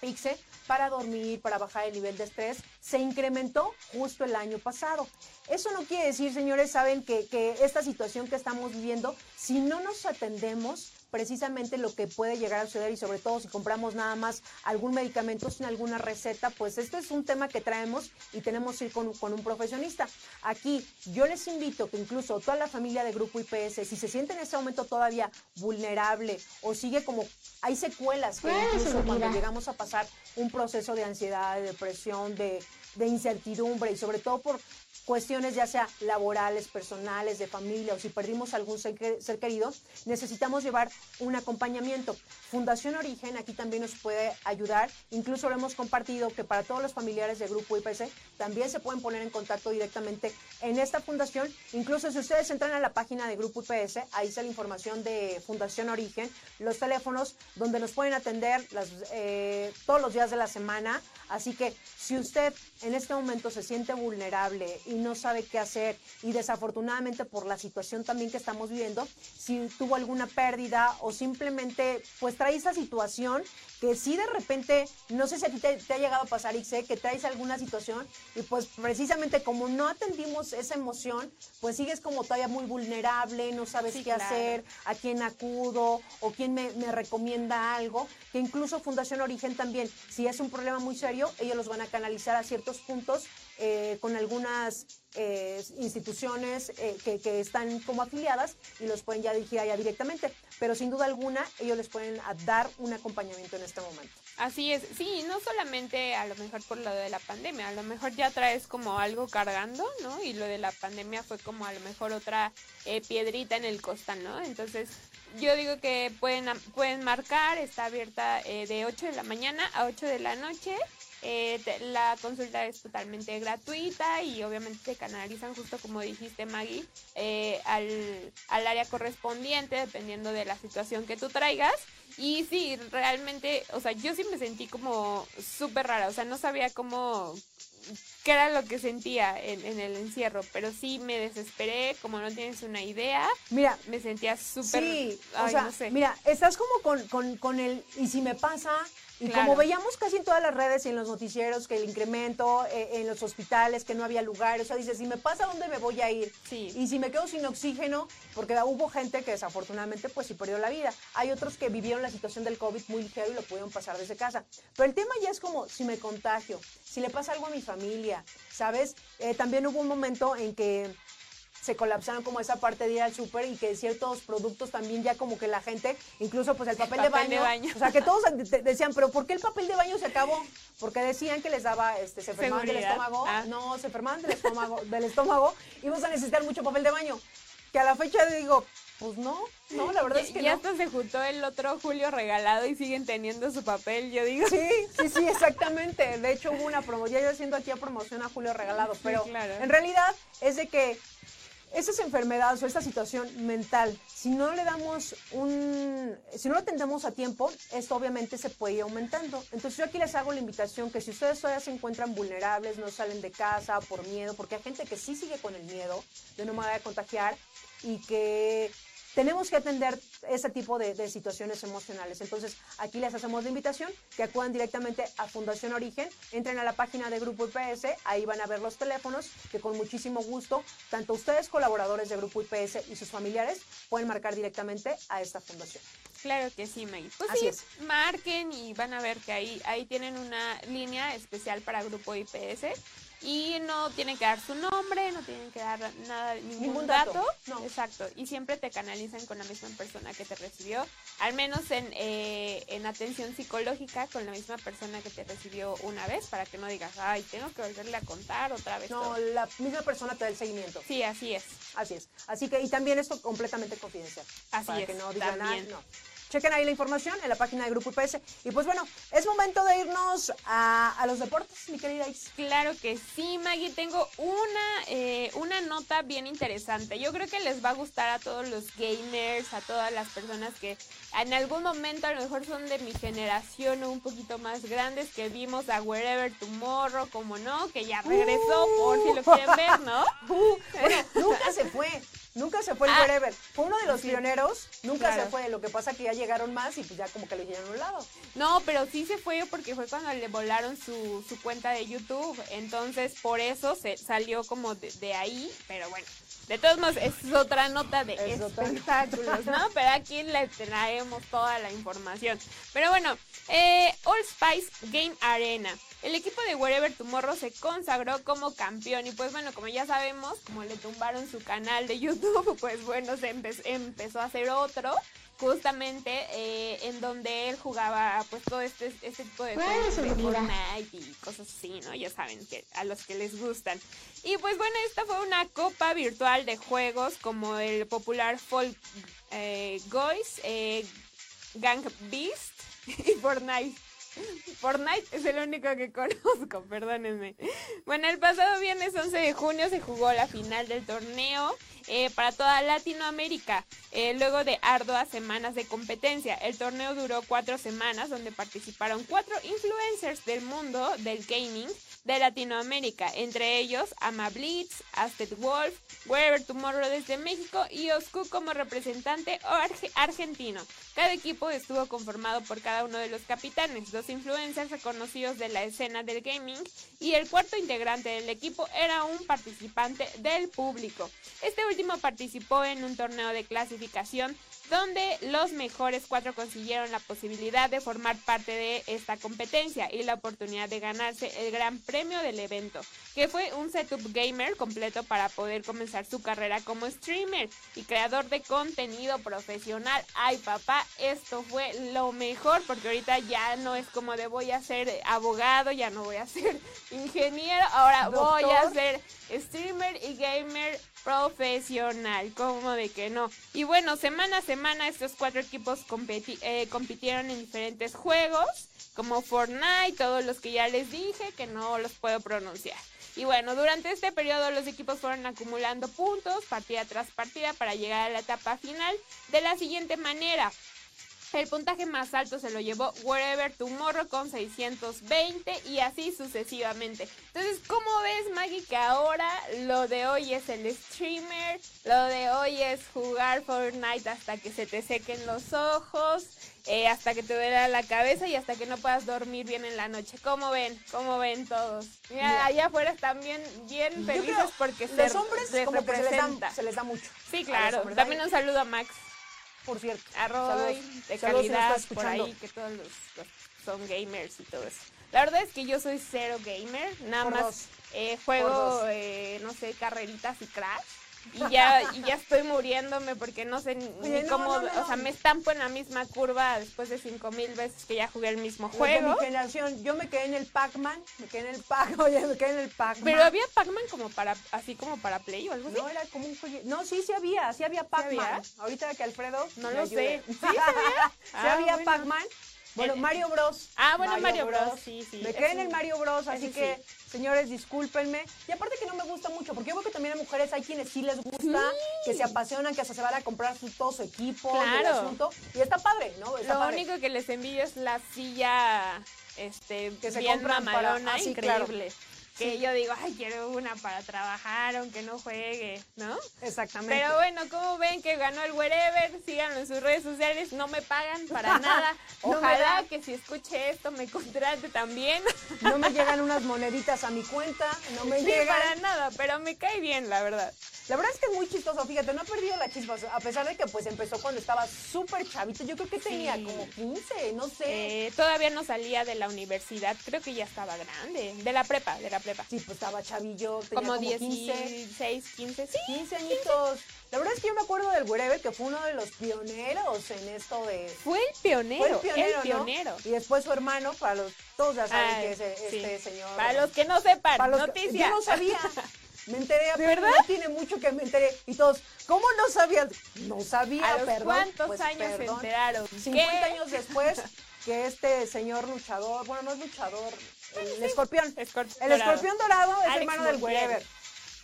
Pixe para dormir, para bajar el nivel de estrés, se incrementó justo el año pasado. Eso no quiere decir, señores, saben que, que esta situación que estamos viviendo, si no nos atendemos, precisamente lo que puede llegar a suceder y sobre todo si compramos nada más algún medicamento sin alguna receta, pues esto es un tema que traemos y tenemos que ir con, con un profesionista. Aquí yo les invito que incluso toda la familia de Grupo IPS, si se siente en este momento todavía vulnerable o sigue como hay secuelas que incluso cuando llegamos a pasar un proceso de ansiedad, de depresión, de, de incertidumbre y sobre todo por cuestiones ya sea laborales, personales, de familia o si perdimos algún ser, que- ser querido, necesitamos llevar un acompañamiento. Fundación Origen aquí también nos puede ayudar, incluso lo hemos compartido que para todos los familiares del grupo IPC también se pueden poner en contacto directamente en esta fundación, incluso si ustedes entran a la página de Grupo IPS, ahí está la información de Fundación Origen, los teléfonos donde nos pueden atender las, eh, todos los días de la semana, así que si usted en este momento se siente vulnerable no sabe qué hacer y desafortunadamente por la situación también que estamos viviendo, si tuvo alguna pérdida o simplemente pues trae esa situación que si de repente, no sé si a ti te, te ha llegado a pasar, Ixe, que traes alguna situación y pues precisamente como no atendimos esa emoción, pues sigues como todavía muy vulnerable, no sabes Sí, qué claro. hacer, a quién acudo o quién me, me recomienda algo, que incluso Fundación Origen también, si es un problema muy serio, ellos los van a canalizar a ciertos puntos eh, con algunas eh, instituciones eh, que, que están como afiliadas y los pueden ya dirigir allá directamente. Pero sin duda alguna, ellos les pueden dar un acompañamiento en este momento. Así es, sí, no solamente a lo mejor por lo de la pandemia, a lo mejor ya traes como algo cargando, ¿no? Y lo de la pandemia fue como a lo mejor otra eh, piedrita en el costal, ¿no? Entonces, yo digo que pueden, pueden marcar, está abierta eh, de 8 de la mañana a 8 de la noche. Eh, te- la consulta es totalmente gratuita y obviamente te canalizan justo como dijiste Maggie eh, al, al área correspondiente dependiendo de la situación que tú traigas y sí, realmente, o sea, yo sí me sentí como súper rara, o sea, no sabía cómo, qué era lo que sentía en, en el encierro, pero sí me desesperé, como no tienes una idea, Mira, me sentía súper, sí, o sea, no sé. mira, estás como con, con, con el, y si me pasa, y Claro. como veíamos casi en todas las redes y en los noticieros que el incremento eh, en los hospitales, que no había lugar, o sea, dices, si me pasa, ¿dónde me voy a ir? Sí. Y si me quedo sin oxígeno, porque hubo gente que desafortunadamente pues sí perdió la vida. Hay otros que vivieron la situación del COVID muy ligero y lo pudieron pasar desde casa. Pero el tema ya es como si me contagio, si le pasa algo a mi familia, ¿sabes? Eh, también hubo un momento en que se colapsaron como esa parte de ir al súper y que ciertos productos también ya como que la gente, incluso pues el papel, de, papel baño, de baño. o sea que todos de- de- decían, pero ¿por qué el papel de baño se acabó? Porque decían que les daba, este, se enfermaban del estómago, Ah. no, se enfermaban del estómago, del estómago y vas a necesitar mucho papel de baño. Que a la fecha digo, pues no, no, la verdad es que ya no. hasta se juntó el otro Julio regalado y siguen teniendo su papel, yo digo. Sí, sí, sí, exactamente. De hecho, hubo una promoción, ya yo haciendo aquí a promoción a Julio Regalado, pero claro. en realidad es de que esas enfermedades o esta situación mental, si no le damos un, si no lo atendemos a tiempo, esto obviamente se puede ir aumentando. Entonces yo aquí les hago la invitación que si ustedes todavía se encuentran vulnerables, no salen de casa por miedo, porque hay gente que sí sigue con el miedo de no me voy a contagiar y que tenemos que atender ese tipo de, de situaciones emocionales. Entonces, aquí les hacemos la invitación que acudan directamente a Fundación Origen, entren a la página de Grupo IPS, ahí van a ver los teléfonos, que con muchísimo gusto, tanto ustedes, colaboradores de Grupo IPS y sus familiares, pueden marcar directamente a esta fundación. Claro que sí, Maggie. Pues Así sí, es. marquen y van a ver que ahí, ahí tienen una línea especial para Grupo IPS. Y no tienen que dar su nombre, no tienen que dar nada, ningún, Ningún dato, dato. no. Exacto. Y siempre te canalizan con la misma persona que te recibió. Al menos en, eh, en atención psicológica, con la misma persona que te recibió una vez, para que no digas, ay, tengo que volverle a contar otra vez. No, todo". la misma persona te da el seguimiento. Sí, así es. Así es. Así que, y también esto completamente confidencial. Así para es, que no digan nada. No. Chequen ahí la información en la página de Grupo IPS. Y pues bueno, es momento de irnos a, a los deportes, mi querida Is. Claro que sí, Maggie. Tengo una, eh, una nota bien interesante. Yo creo que les va a gustar a todos los gamers, a todas las personas que en algún momento a lo mejor son de mi generación o un poquito más grandes, que vimos a Wherever Tomorrow, como no, que ya regresó, por si lo quieren ver, ¿no? Uh, nunca se fue. Nunca se fue el Ah. wherever. Fue uno de los pioneros. Nunca Claro. se fue. Lo que pasa que ya llegaron más y pues ya como que lo hicieron a un lado. No, pero sí se fue porque fue cuando le volaron su, su cuenta de YouTube. Entonces, por eso se salió como de, de ahí. Pero bueno, de todos modos, es otra nota de Es espectáculos, ¿no? Pero aquí le traemos toda la información. Pero bueno, eh, All Spice Game Arena. El equipo de Wherever Tomorrow se consagró como campeón. Y pues bueno, como ya sabemos, como le tumbaron su canal de YouTube, pues bueno, se empe- empezó a hacer otro justamente eh, en donde él jugaba pues todo este, este tipo de juegos de Fortnite y cosas así, ¿no? Ya saben que a los que les gustan. Y pues bueno, esta fue una copa virtual de juegos como el popular Folk eh, Guys, eh, Gang Beast y Fortnite. Fortnite es el único que conozco, perdónenme. Bueno, el pasado viernes 11 de junio se jugó la final del torneo eh, para toda Latinoamérica, eh, luego de arduas semanas de competencia. El torneo duró cuatro semanas, donde participaron cuatro influencers del mundo del gaming de Latinoamérica, entre ellos Ama Blitz, Aztec Wolf, Wherever Tomorrow desde México y Oscu como representante arge- argentino. Cada equipo estuvo conformado por cada uno de los capitanes, dos influencers reconocidos de la escena del gaming y el cuarto integrante del equipo era un participante del público. Este último participó en un torneo de clasificación donde los mejores cuatro consiguieron la posibilidad de formar parte de esta competencia y la oportunidad de ganarse el gran premio del evento, que fue un setup gamer completo para poder comenzar su carrera como streamer y creador de contenido profesional. Ay papá, esto fue lo mejor porque ahorita ya no es como de voy a ser abogado, ya no voy a ser ingeniero, ahora voy a ser streamer y gamer profesional, como de que no. Y bueno, semana a semana estos cuatro equipos competi- eh, compitieron en diferentes juegos, como Fortnite, todos los que ya les dije, que no los puedo pronunciar. Y bueno, durante este periodo los equipos fueron acumulando puntos, partida tras partida, para llegar a la etapa final de la siguiente manera. El puntaje más alto se lo llevó Wherever Tomorrow con 620 y así sucesivamente. Entonces, ¿cómo ves, Maggie, que ahora lo de hoy es el streamer? Lo de hoy es jugar Fortnite hasta que se te sequen los ojos, eh, hasta que te duela la cabeza y hasta que no puedas dormir bien en la noche. ¿Cómo ven? ¿Cómo ven todos? Mira, Mira. allá afuera están bien, bien felices porque se, los hombres se como que se les, da, se les da mucho. Sí, claro. También un saludo a Max. Por cierto. Arroz Saludos. de Saludos calidad por ahí, que todos los, los son gamers y todo eso. La verdad es que yo soy cero gamer, nada Por más eh, juego, eh, no sé, carreritas y crash. Y ya, y ya estoy muriéndome porque no sé ni Oye, cómo, no, no. o sea, me estampo en la misma curva después de cinco mil veces que ya jugué el mismo Los de juego. mi generación, yo me quedé en el Pac-Man, me quedé en el Pac, oye, me quedé en el Pac-Man. Pero había Pac-Man como para, así como para Play o algo así. No, era como un juego. No, sí, sí había, sí había Pac-Man. Ahorita que Alfredo. No lo ayude. sé. ¿Sí Ah, había bueno. Pac-Man. Bueno, El- Mario Bros. Ah, bueno, Mario Bros, sí, sí. Me quedé en el Mario Bros, así que, señores, discúlpenme. Y aparte que no me gusta mucho, porque yo veo que también a mujeres hay quienes sí les gusta, que se apasionan, que hasta se van a comprar su, todo su equipo, y el Claro. asunto. Y está padre, ¿no? Está Lo padre. único que les envidio es la silla este Que se para- mamalona, ah, sí, claro. Que yo digo, ay, quiero una para trabajar, aunque no juegue, ¿no? Exactamente. Pero bueno, como ven que ganó el wherever, síganlo en sus redes sociales, no me pagan para nada. Ojalá que si escuche esto me contrate también. No me llegan unas moneditas a mi cuenta, no me Sí, llegan. para nada, pero me cae bien, la verdad. La verdad es que es muy chistoso, fíjate, no ha perdido la chispa, a pesar de que pues empezó cuando estaba súper chavito, yo creo que tenía Sí. como 15, no sé. Eh, todavía no salía de la universidad, creo que ya estaba grande. De la prepa, de la prepa. Sí, pues estaba chavillo, tenía Como, como, 15, 16, 15, sí. 15 añitos. La verdad es que yo me acuerdo del Wherever, que fue uno de los pioneros en esto de... Fue el pionero, Fue el pionero, el ¿no? pionero. Y después su hermano, para los... Todos ya saben Ah, que es sí. este señor... Para los que no sepan, Para los que- noticia. Yo no sabía. Me enteré, ¿De verdad? no tiene mucho que me enteré. Y todos, ¿cómo no sabías? No sabía, ¿A los perdón. cuántos Pues, años se enteraron? 50 ¿Qué? años después que este señor luchador, bueno, no es luchador, el escorpión. El dorado. escorpión dorado es Alex hermano del. Wherever.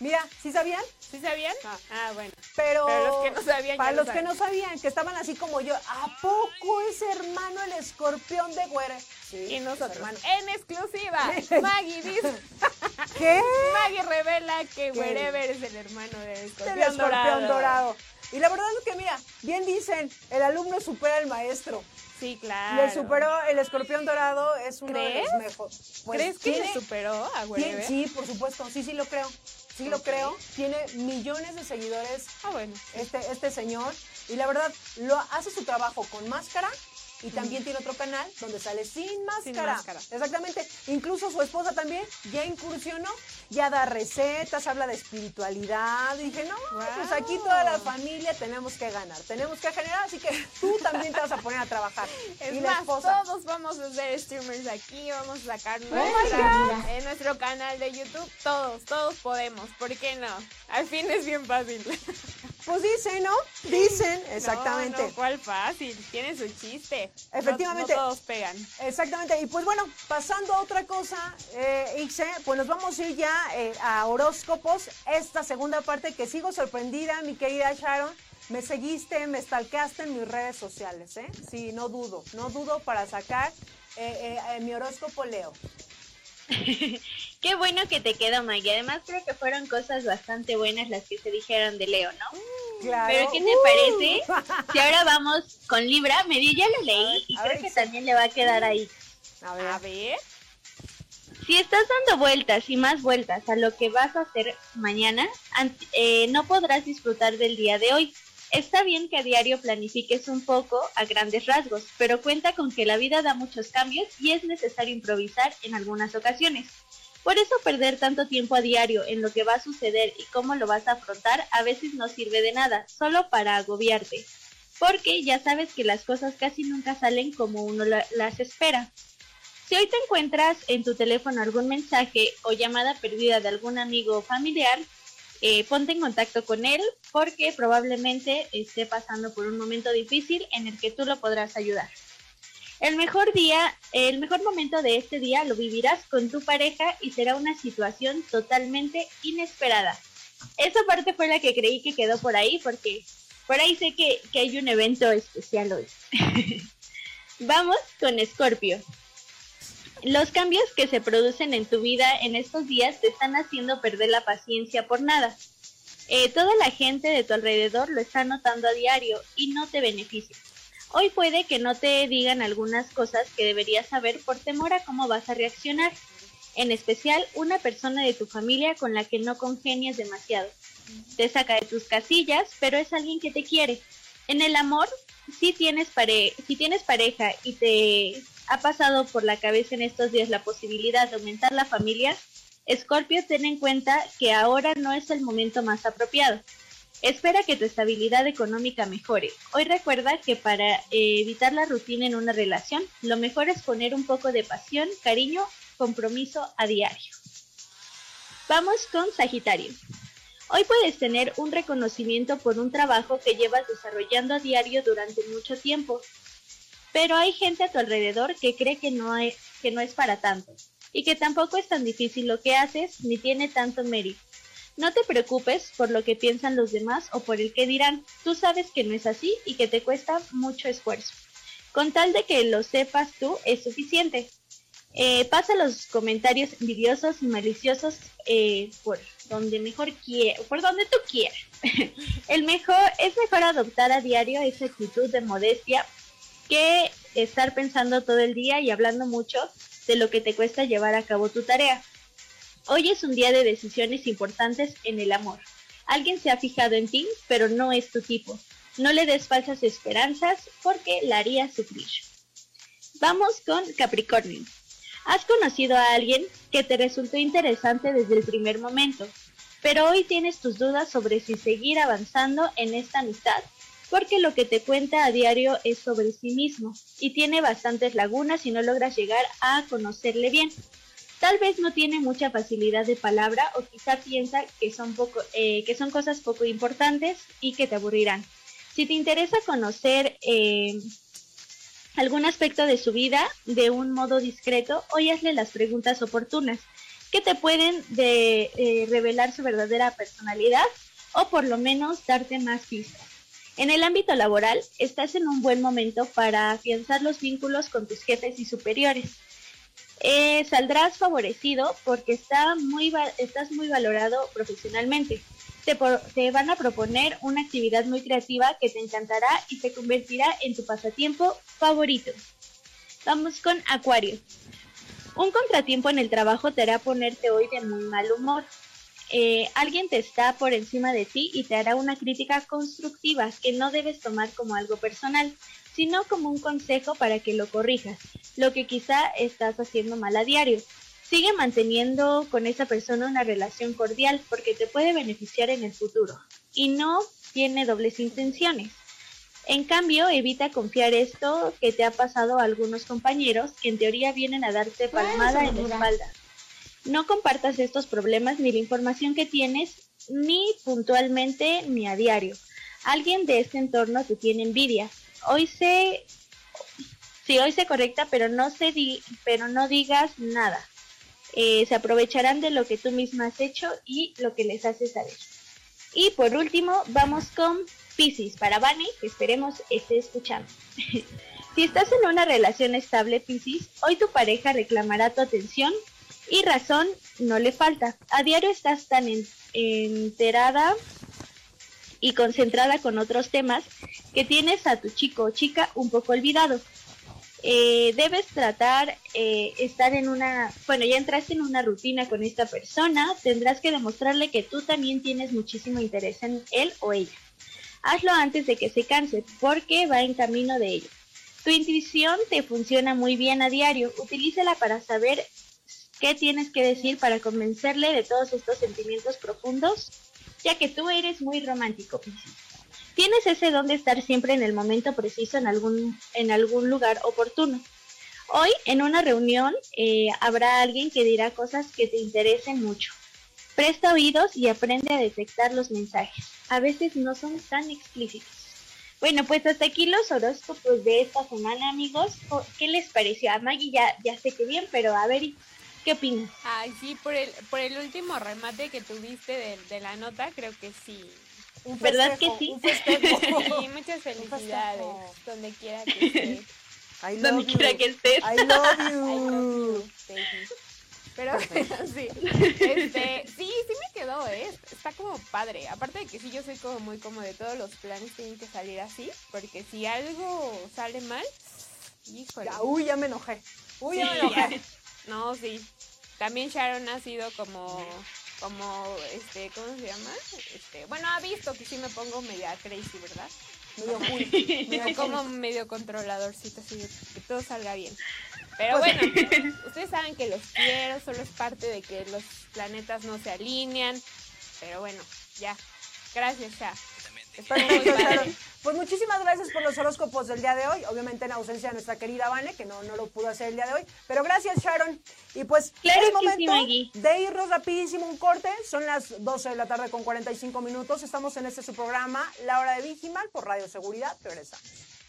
Mira, ¿sí sabían? ¿Sí sabían? Ah. Ah, bueno. Pero, Pero los que no sabían, para lo los que no sabían, que estaban así como yo, ¿a poco es hermano el escorpión de Wherever? Sí, Y nosotros, en exclusiva, Maggie dice, ¿Qué? Maggie revela que ¿Qué? Wherever es el hermano del escorpión, dorado. dorado. Y la verdad es que, mira, bien dicen, el alumno supera al maestro. Sí, claro. el superó, el escorpión dorado es uno de los mejores. Pues, ¿Crees que tiene- le superó a Wherever? Sí, por supuesto, sí, sí lo creo. Sí lo creo. Tiene millones de seguidores Ah, bueno. este, este señor. Y la verdad, lo hace su trabajo con máscara. Y también tiene otro canal donde sale sin máscara. máscara. Exactamente. Incluso su esposa también ya incursionó, ya da recetas, habla de espiritualidad. Y dije, no, pues aquí toda la familia tenemos que ganar, tenemos que generar, así que tú también te vas a poner a trabajar. Es y la más, esposa. todos vamos a ser streamers aquí, vamos a sacar nuestra, en nuestro canal de YouTube. Todos, todos podemos. ¿Por qué no? Al fin es bien fácil. Pues dicen, ¿no? Dicen, exactamente. No, no, ¿cuál fácil? Tiene su chiste. No- Efectivamente. No, todos pegan. Exactamente, y pues bueno, pasando a otra cosa, eh, Ixe, pues nos vamos a ir ya eh, a horóscopos, esta segunda parte que sigo sorprendida, mi querida Sharon, me seguiste, me stalkeaste en mis redes sociales, ¿eh? Sí, no dudo, no dudo para sacar eh, eh, eh, mi horóscopo Leo. Qué bueno que te quedó, Maggie. Además, creo que fueron cosas bastante buenas las que se dijeron de Leo, ¿no? Claro. Pero, ¿qué te Uh. parece? Si ahora vamos con Libra, medio ya lo leí y creo ver, que sí. también le va a quedar ahí. A ver, A ver. Si estás dando vueltas y más vueltas a lo que vas a hacer mañana, an- eh, no podrás disfrutar del día de hoy. Está bien que a diario planifiques un poco a grandes rasgos, pero cuenta con que la vida da muchos cambios y es necesario improvisar en algunas ocasiones. Por eso perder tanto tiempo a diario en lo que va a suceder y cómo lo vas a afrontar a veces no sirve de nada, solo para agobiarte. Porque ya sabes que las cosas casi nunca salen como uno la- las espera. Si hoy te encuentras en tu teléfono algún mensaje o llamada perdida de algún amigo o familiar, eh, ponte en contacto con él porque probablemente esté pasando por un momento difícil en el que tú lo podrás ayudar. El mejor día, el mejor momento de este día lo vivirás con tu pareja y será una situación totalmente inesperada. Esa parte fue la que creí que quedó por ahí porque por ahí sé que, que hay un evento especial hoy. Vamos con Scorpio. Los cambios que se producen en tu vida en estos días te están haciendo perder la paciencia por nada. Eh, toda la gente de tu alrededor lo está notando a diario y no te beneficia. Hoy puede que no te digan algunas cosas que deberías saber por temor a cómo vas a reaccionar. En especial una persona de tu familia con la que no congenias demasiado. Te saca de tus casillas, pero es alguien que te quiere. En el amor, si tienes, pare si tienes pareja y te ha pasado por la cabeza en estos días la posibilidad de aumentar la familia, Scorpio, ten en cuenta que ahora no es el momento más apropiado. Espera que tu estabilidad económica mejore. Hoy recuerda que para eh, evitar la rutina en una relación, lo mejor es poner un poco de pasión, cariño, compromiso a diario. Vamos con Sagitario. Hoy puedes tener un reconocimiento por un trabajo que llevas desarrollando a diario durante mucho tiempo, pero hay gente a tu alrededor que cree que no, que no es para tanto y que tampoco es tan difícil lo que haces ni tiene tanto mérito. No te preocupes por lo que piensan los demás o por el que dirán. Tú sabes que no es así y que te cuesta mucho esfuerzo. Con tal de que lo sepas tú es suficiente. Eh, pasa los comentarios envidiosos y maliciosos eh, por donde mejor quiera, por donde tú quieras. El mejor es mejor adoptar a diario esa actitud de modestia que estar pensando todo el día y hablando mucho de lo que te cuesta llevar a cabo tu tarea. Hoy es un día de decisiones importantes en el amor. Alguien se ha fijado en ti, pero no es tu tipo. No le des falsas esperanzas porque la haría sufrir. Vamos con Capricornio. Has conocido a alguien que te resultó interesante desde el primer momento, pero hoy tienes tus dudas sobre si seguir avanzando en esta amistad, porque lo que te cuenta a diario es sobre sí mismo y tiene bastantes lagunas y no logras llegar a conocerle bien. Tal vez no tiene mucha facilidad de palabra o quizá piensa que son, poco, eh, que son cosas poco importantes y que te aburrirán. Si te interesa conocer eh, algún aspecto de su vida de un modo discreto, hoy hazle las preguntas oportunas que te pueden de, eh, revelar su verdadera personalidad o por lo menos darte más pistas. En el ámbito laboral, estás en un buen momento para afianzar los vínculos con tus jefes y superiores. Eh, saldrás favorecido porque estás muy valorado profesionalmente. Te, te, van a proponer una actividad muy creativa que te encantará y se convertirá en tu pasatiempo favorito. Vamos con Acuario. Un contratiempo en el trabajo te hará ponerte hoy de muy mal humor. Eh, alguien te está por encima de ti y te hará una crítica constructiva que no debes tomar como algo personal, sino como un consejo para que lo corrijas, lo que quizá estás haciendo mal a diario. Sigue manteniendo con esa persona una relación cordial porque te puede beneficiar en el futuro y no tiene dobles intenciones. En cambio, evita confiar esto que te ha pasado a algunos compañeros que en teoría vienen a darte palmada en la espalda. No compartas estos problemas ni la información que tienes ni puntualmente ni a diario. Alguien de este entorno te tiene envidia. Hoy se sí, hoy se correcta, pero no se di pero no digas nada. Eh, se aprovecharán de lo que tú misma has hecho y lo que les haces saber. Y por último, vamos con Pisces, para Vani, que esperemos esté escuchando. si estás en una relación estable, Pisces, hoy tu pareja reclamará tu atención y razón no le falta. A diario estás tan enterada y concentrada con otros temas que tienes a tu chico o chica un poco olvidado. Eh, debes tratar eh, estar en una, bueno, ya entraste en una rutina con esta persona, tendrás que demostrarle que tú también tienes muchísimo interés en él o ella. Hazlo antes de que se canse, porque va en camino de ello. Tu intuición te funciona muy bien a diario. Utilícela para saber qué tienes que decir para convencerle de todos estos sentimientos profundos, ya que tú eres muy romántico, Tienes ese don de estar siempre en el momento preciso en algún, en algún lugar oportuno. Hoy, en una reunión, eh, habrá alguien que dirá cosas que te interesen mucho. Presta oídos y aprende a detectar los mensajes. A veces no son tan explícitos. Bueno, pues hasta aquí los horóscopos de esta semana, amigos. ¿Qué les pareció? A Maggie ya, ya sé que bien, pero a ver, ¿qué opinas? Ay, sí, por el, por el último remate que tuviste de, de la nota, creo que sí. Un ¿Verdad que sí? sí, muchas felicidades, donde quiera que estés. Donde quiera que estés. I love you. Pero sí, este, sí, sí me quedó, ¿eh? Está como padre. Aparte de que sí, yo soy como muy como de todos los planes tienen que salir así, porque si algo sale mal, híjole. Ya, uy, ya me enojé. Uy, ya me enojé. No, sí. También Sharon ha sido como, como, este, ¿cómo se llama? Este, bueno, ha visto que sí me pongo media crazy, ¿verdad? Medio como medio controladorcito, así que todo salga bien. Pero bueno, ustedes saben que los quiero, solo es parte de que los planetas no se alinean. Pero bueno, ya. Gracias, ya. Pues muchísimas gracias por los horóscopos del día de hoy. Obviamente en ausencia de nuestra querida Vane, que no, no lo pudo hacer el día de hoy. Pero gracias, Sharon. Y pues es momento de irnos rapidísimo un corte. Son las 12 de la tarde con 45 minutos. Estamos en este su programa, La Hora de Vigimal, por Radio Seguridad. Regresamos.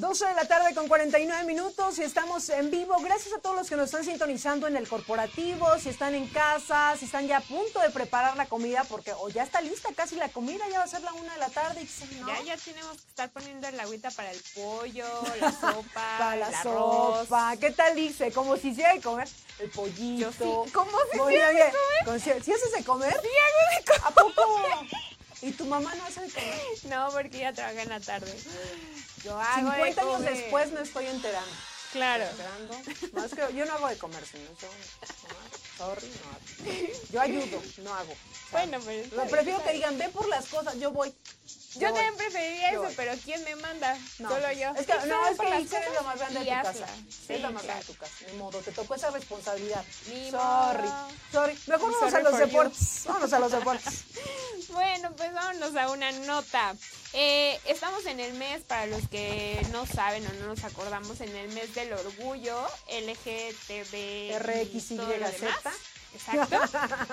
12 de la tarde con 49 minutos y estamos en vivo. Gracias a todos los que nos están sintonizando en el corporativo, si están en casa, si están ya a punto de preparar la comida, porque o ya está lista casi la comida, ya va a ser la una de la tarde. Y, Ya, ya tenemos que estar poniendo el agüita para el pollo, la sopa, para la el sopa. arroz. ¿Qué tal dice? Como si se de comer el pollito. Yo sí. ¿Cómo si Oye, sí haces de comer? ¿Sí, sí haces de comer? Sí, hago de comer. ¿A poco? ¿Y tu mamá no hace de comer? No, porque ella trabaja en la tarde. Yo hago 50 de años después me estoy enterando. Claro. Enterando. No, es que yo no hago de comer, señor. Yo, no, sorry, no hago. Yo ayudo, no hago. Bueno, pero Lo prefiero que digan, ve por las cosas, yo voy. Yo voy. también preferiría Yo eso, voy. pero ¿quién me manda? No, Solo yo. Es que, no, es que las Ixchel es cosas más grande de tu casa. Sí, es la más grande de tu casa. Ni modo, te tocó esa responsabilidad. Ni sorry, modo. sorry. Mejor vamos a los you. deportes. Vámonos a los deportes. Bueno, pues vámonos a una nota. Eh, estamos en el mes, para los que no saben o no nos acordamos, en el mes del orgullo LGTB. y RXYZ. Exacto.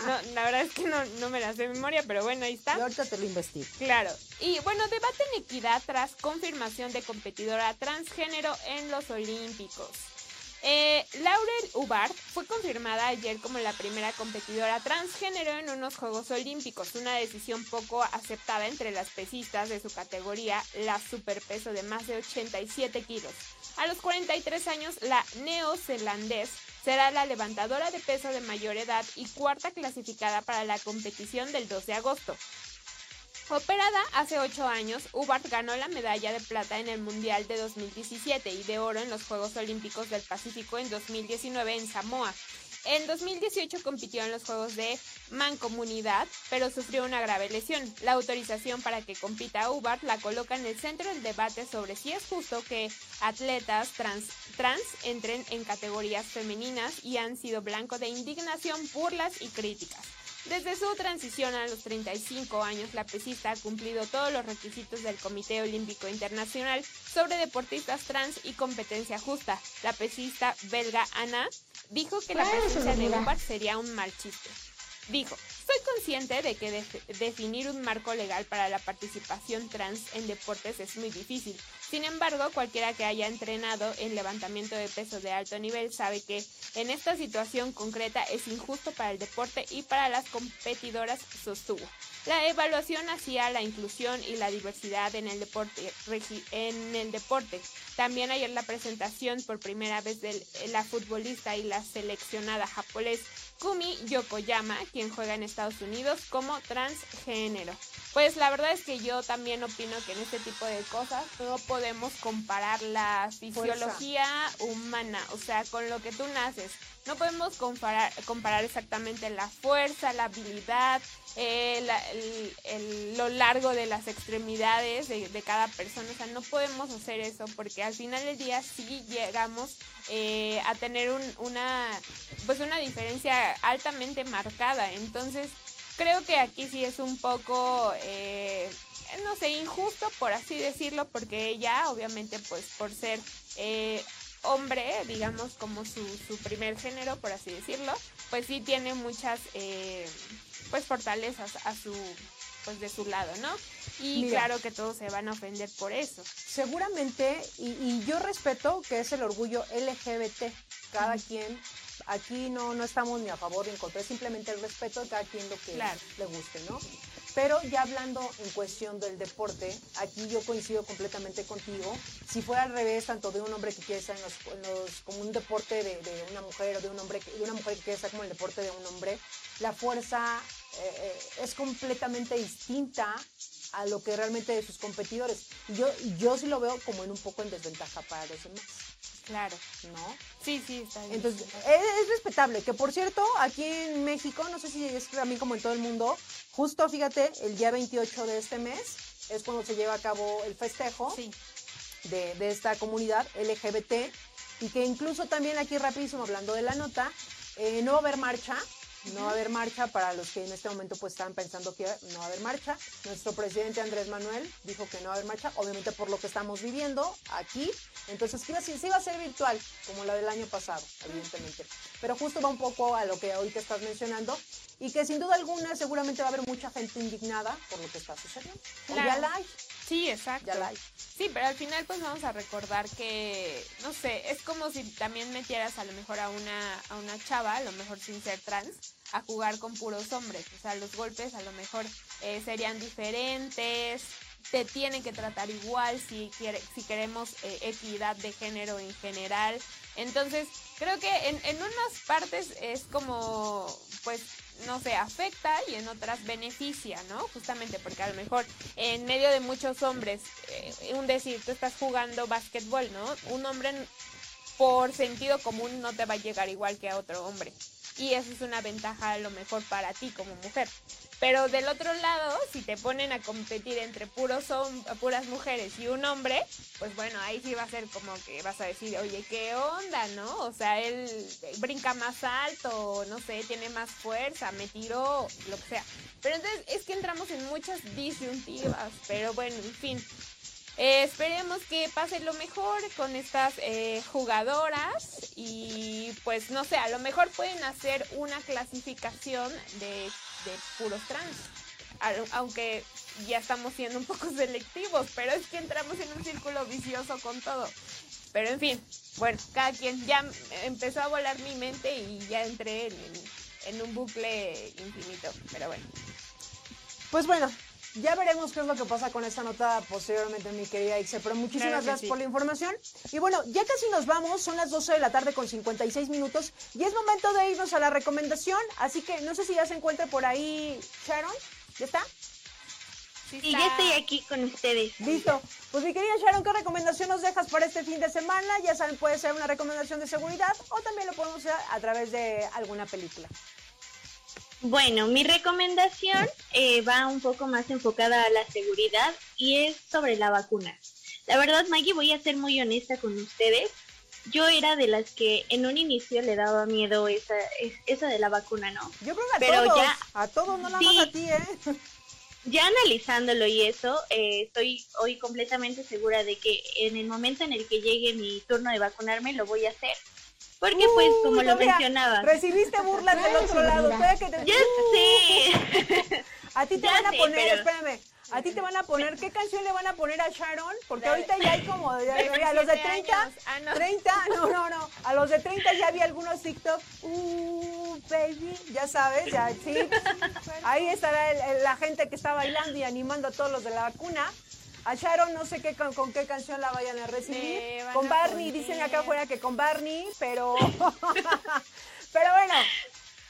No, la verdad es que no, no me la sé de memoria, pero bueno, ahí está. Yo ahorita te lo investigo. Claro. Y bueno, debate en equidad tras confirmación de competidora transgénero en los Olímpicos. Eh, Laurel Hubbard fue confirmada ayer como la primera competidora transgénero en unos Juegos Olímpicos, una decisión poco aceptada entre las pesistas de su categoría, la superpeso de más de 87 kilos. A los 43 años, la neozelandés será la levantadora de peso de mayor edad y cuarta clasificada para la competición del 2 de agosto. Operada hace 8 años, Hubbard ganó la medalla de plata en el Mundial de 2017 y de oro en los Juegos Olímpicos del Pacífico en 2019 en Samoa. En 2018 compitió en los Juegos de Mancomunidad, pero sufrió una grave lesión. La autorización para que compita a la coloca en el centro del debate sobre si es justo que atletas trans, trans entren en categorías femeninas y han sido blanco de indignación, burlas y críticas. Desde su transición a los 35 años, la pesista ha cumplido todos los requisitos del Comité Olímpico Internacional sobre deportistas trans y competencia justa. La pesista belga Ana dijo que la presencia de Hubbard sería un mal chiste. Dijo, soy consciente de que def- definir un marco legal para la participación trans en deportes es muy difícil. Sin embargo, cualquiera que haya entrenado en levantamiento de peso de alto nivel sabe que en esta situación concreta es injusto para el deporte y para las competidoras, sostuvo. La evaluación hacia la inclusión y la diversidad en el deporte. En el deporte. También ayer la presentación por primera vez de la futbolista y la seleccionada japonés Kumi Yokoyama, quien juega en Estados Unidos como transgénero. Pues la verdad es que yo también opino que en este tipo de cosas no podemos comparar la fisiología humana, o sea, con lo que tú naces. No podemos comparar, comparar exactamente la fuerza, la habilidad, eh, la- el- lo largo de las extremidades de, de cada persona. O sea, no podemos hacer eso porque al final del día sí llegamos eh, a tener un- una, pues una diferencia altamente marcada. Entonces, creo que aquí sí es un poco, eh, no sé, injusto por así decirlo, porque ella, obviamente, pues por ser eh, hombre, digamos, como su, su primer género, por así decirlo, pues sí tiene muchas, eh, pues fortalezas a su, pues de su lado, ¿no? Y Mira. claro que todos se van a ofender por eso. Seguramente, y, y yo respeto que es el orgullo LGBT. Cada quien, aquí no, no estamos ni a favor ni en contra, es simplemente el respeto de cada quien lo que Claro. le guste, ¿no? Pero ya hablando en cuestión del deporte, aquí yo coincido completamente contigo. Si fuera al revés, tanto de un hombre que quiere estar en los, en los- como un deporte de, de una mujer o de un hombre que- de una mujer que quiere estar como el deporte de un hombre, la fuerza eh, es completamente distinta a lo que realmente de sus competidores. Y yo, yo sí lo veo como en un poco en desventaja para los demás, Claro. ¿no? Sí, sí, está bien. Entonces, es, es respetable. Que por cierto, aquí en México, no sé si es también como en todo el mundo, justo fíjate, el día 28 de este mes es cuando se lleva a cabo el festejo sí. de, de esta comunidad LGBT y que incluso también aquí rapidísimo hablando de la nota, eh, no va a haber marcha, no va a haber marcha para los que en este momento pues están pensando que no va a haber marcha. Nuestro presidente Andrés Manuel dijo que no va a haber marcha, obviamente por lo que estamos viviendo aquí. Entonces sí, va a ser- sí va a ser virtual, como la del año pasado, evidentemente. Pero justo va un poco a lo que ahorita estás mencionando y que sin duda alguna seguramente va a haber mucha gente indignada por lo que está sucediendo. Claro. ya la hay. Sí, exacto. Ya la hay. Sí, pero al final pues vamos a recordar que, no sé, es como si también metieras a lo mejor a una, a una chava, a lo mejor sin ser trans, a jugar con puros hombres. O sea, los golpes a lo mejor eh, serían diferentes, te tienen que tratar igual si, quiere, si queremos eh, equidad de género en general. Entonces, creo que en, en unas partes es como, pues, no sé, afecta y en otras beneficia, ¿no? Justamente porque a lo mejor en medio de muchos hombres, eh, un decir, tú estás jugando básquetbol, ¿no? Un hombre por sentido común no te va a llegar igual que a otro hombre. Y eso es una ventaja a lo mejor para ti como mujer. Pero del otro lado, si te ponen a competir entre puros puras mujeres y un hombre, pues bueno, ahí sí va a ser como que vas a decir, oye, ¿qué onda, no? O sea, él brinca más alto, no sé, tiene más fuerza, me tiró, lo que sea. Pero entonces es que entramos en muchas disyuntivas, pero bueno, en fin. Eh, esperemos que pase lo mejor con estas eh, jugadoras y pues no sé, a lo mejor pueden hacer una clasificación de de puros trans. Aunque ya estamos siendo un poco selectivos, pero es que entramos en un círculo vicioso con todo. Pero en fin, bueno, cada quien ya empezó a volar mi mente y ya entré en, en un bucle infinito. Pero bueno. Pues bueno, ya veremos qué es lo que pasa con esta nota posteriormente, mi querida Ixe. Pero muchísimas gracias por la información. Y bueno, ya casi nos vamos. Son las 12 de la tarde con 56 minutos. Y es momento de irnos a la recomendación. Así que no sé si ya se encuentra por ahí Sharon. ¿Ya está? y ya estoy aquí con ustedes. Listo. Pues mi querida Sharon, ¿qué recomendación nos dejas para este fin de semana? Ya saben, puede ser una recomendación de seguridad o también lo podemos hacer a través de alguna película. Bueno, mi recomendación eh, va un poco más enfocada a la seguridad y es sobre la vacuna. La verdad, Maggie, voy a ser muy honesta con ustedes. Yo era de las que en un inicio le daba miedo esa, esa de la vacuna, ¿no? Yo creo que a Pero todos, ya, a todos, no más a ti, ¿eh? Ya analizándolo y eso, eh, estoy hoy completamente segura de que en el momento en el que llegue mi turno de vacunarme lo voy a hacer porque pues como lo mencionaba. Recibiste burlas del otro lado. Que te... Ya sé. A ti te van a poner, espérame, a ti te van a poner, ¿qué canción le van a poner a Sharon? Porque ahorita ya hay como, a los de 30, 30, ah, no, no, no, a los de 30 ya había algunos TikTok, uh, baby, ya sabes, ya, sí. Ahí estará la gente que está bailando y animando a todos los de la vacuna. A Sharon no sé qué con, qué canción la vayan a recibir. Con Barney, dicen acá afuera que con Barney, pero pero bueno.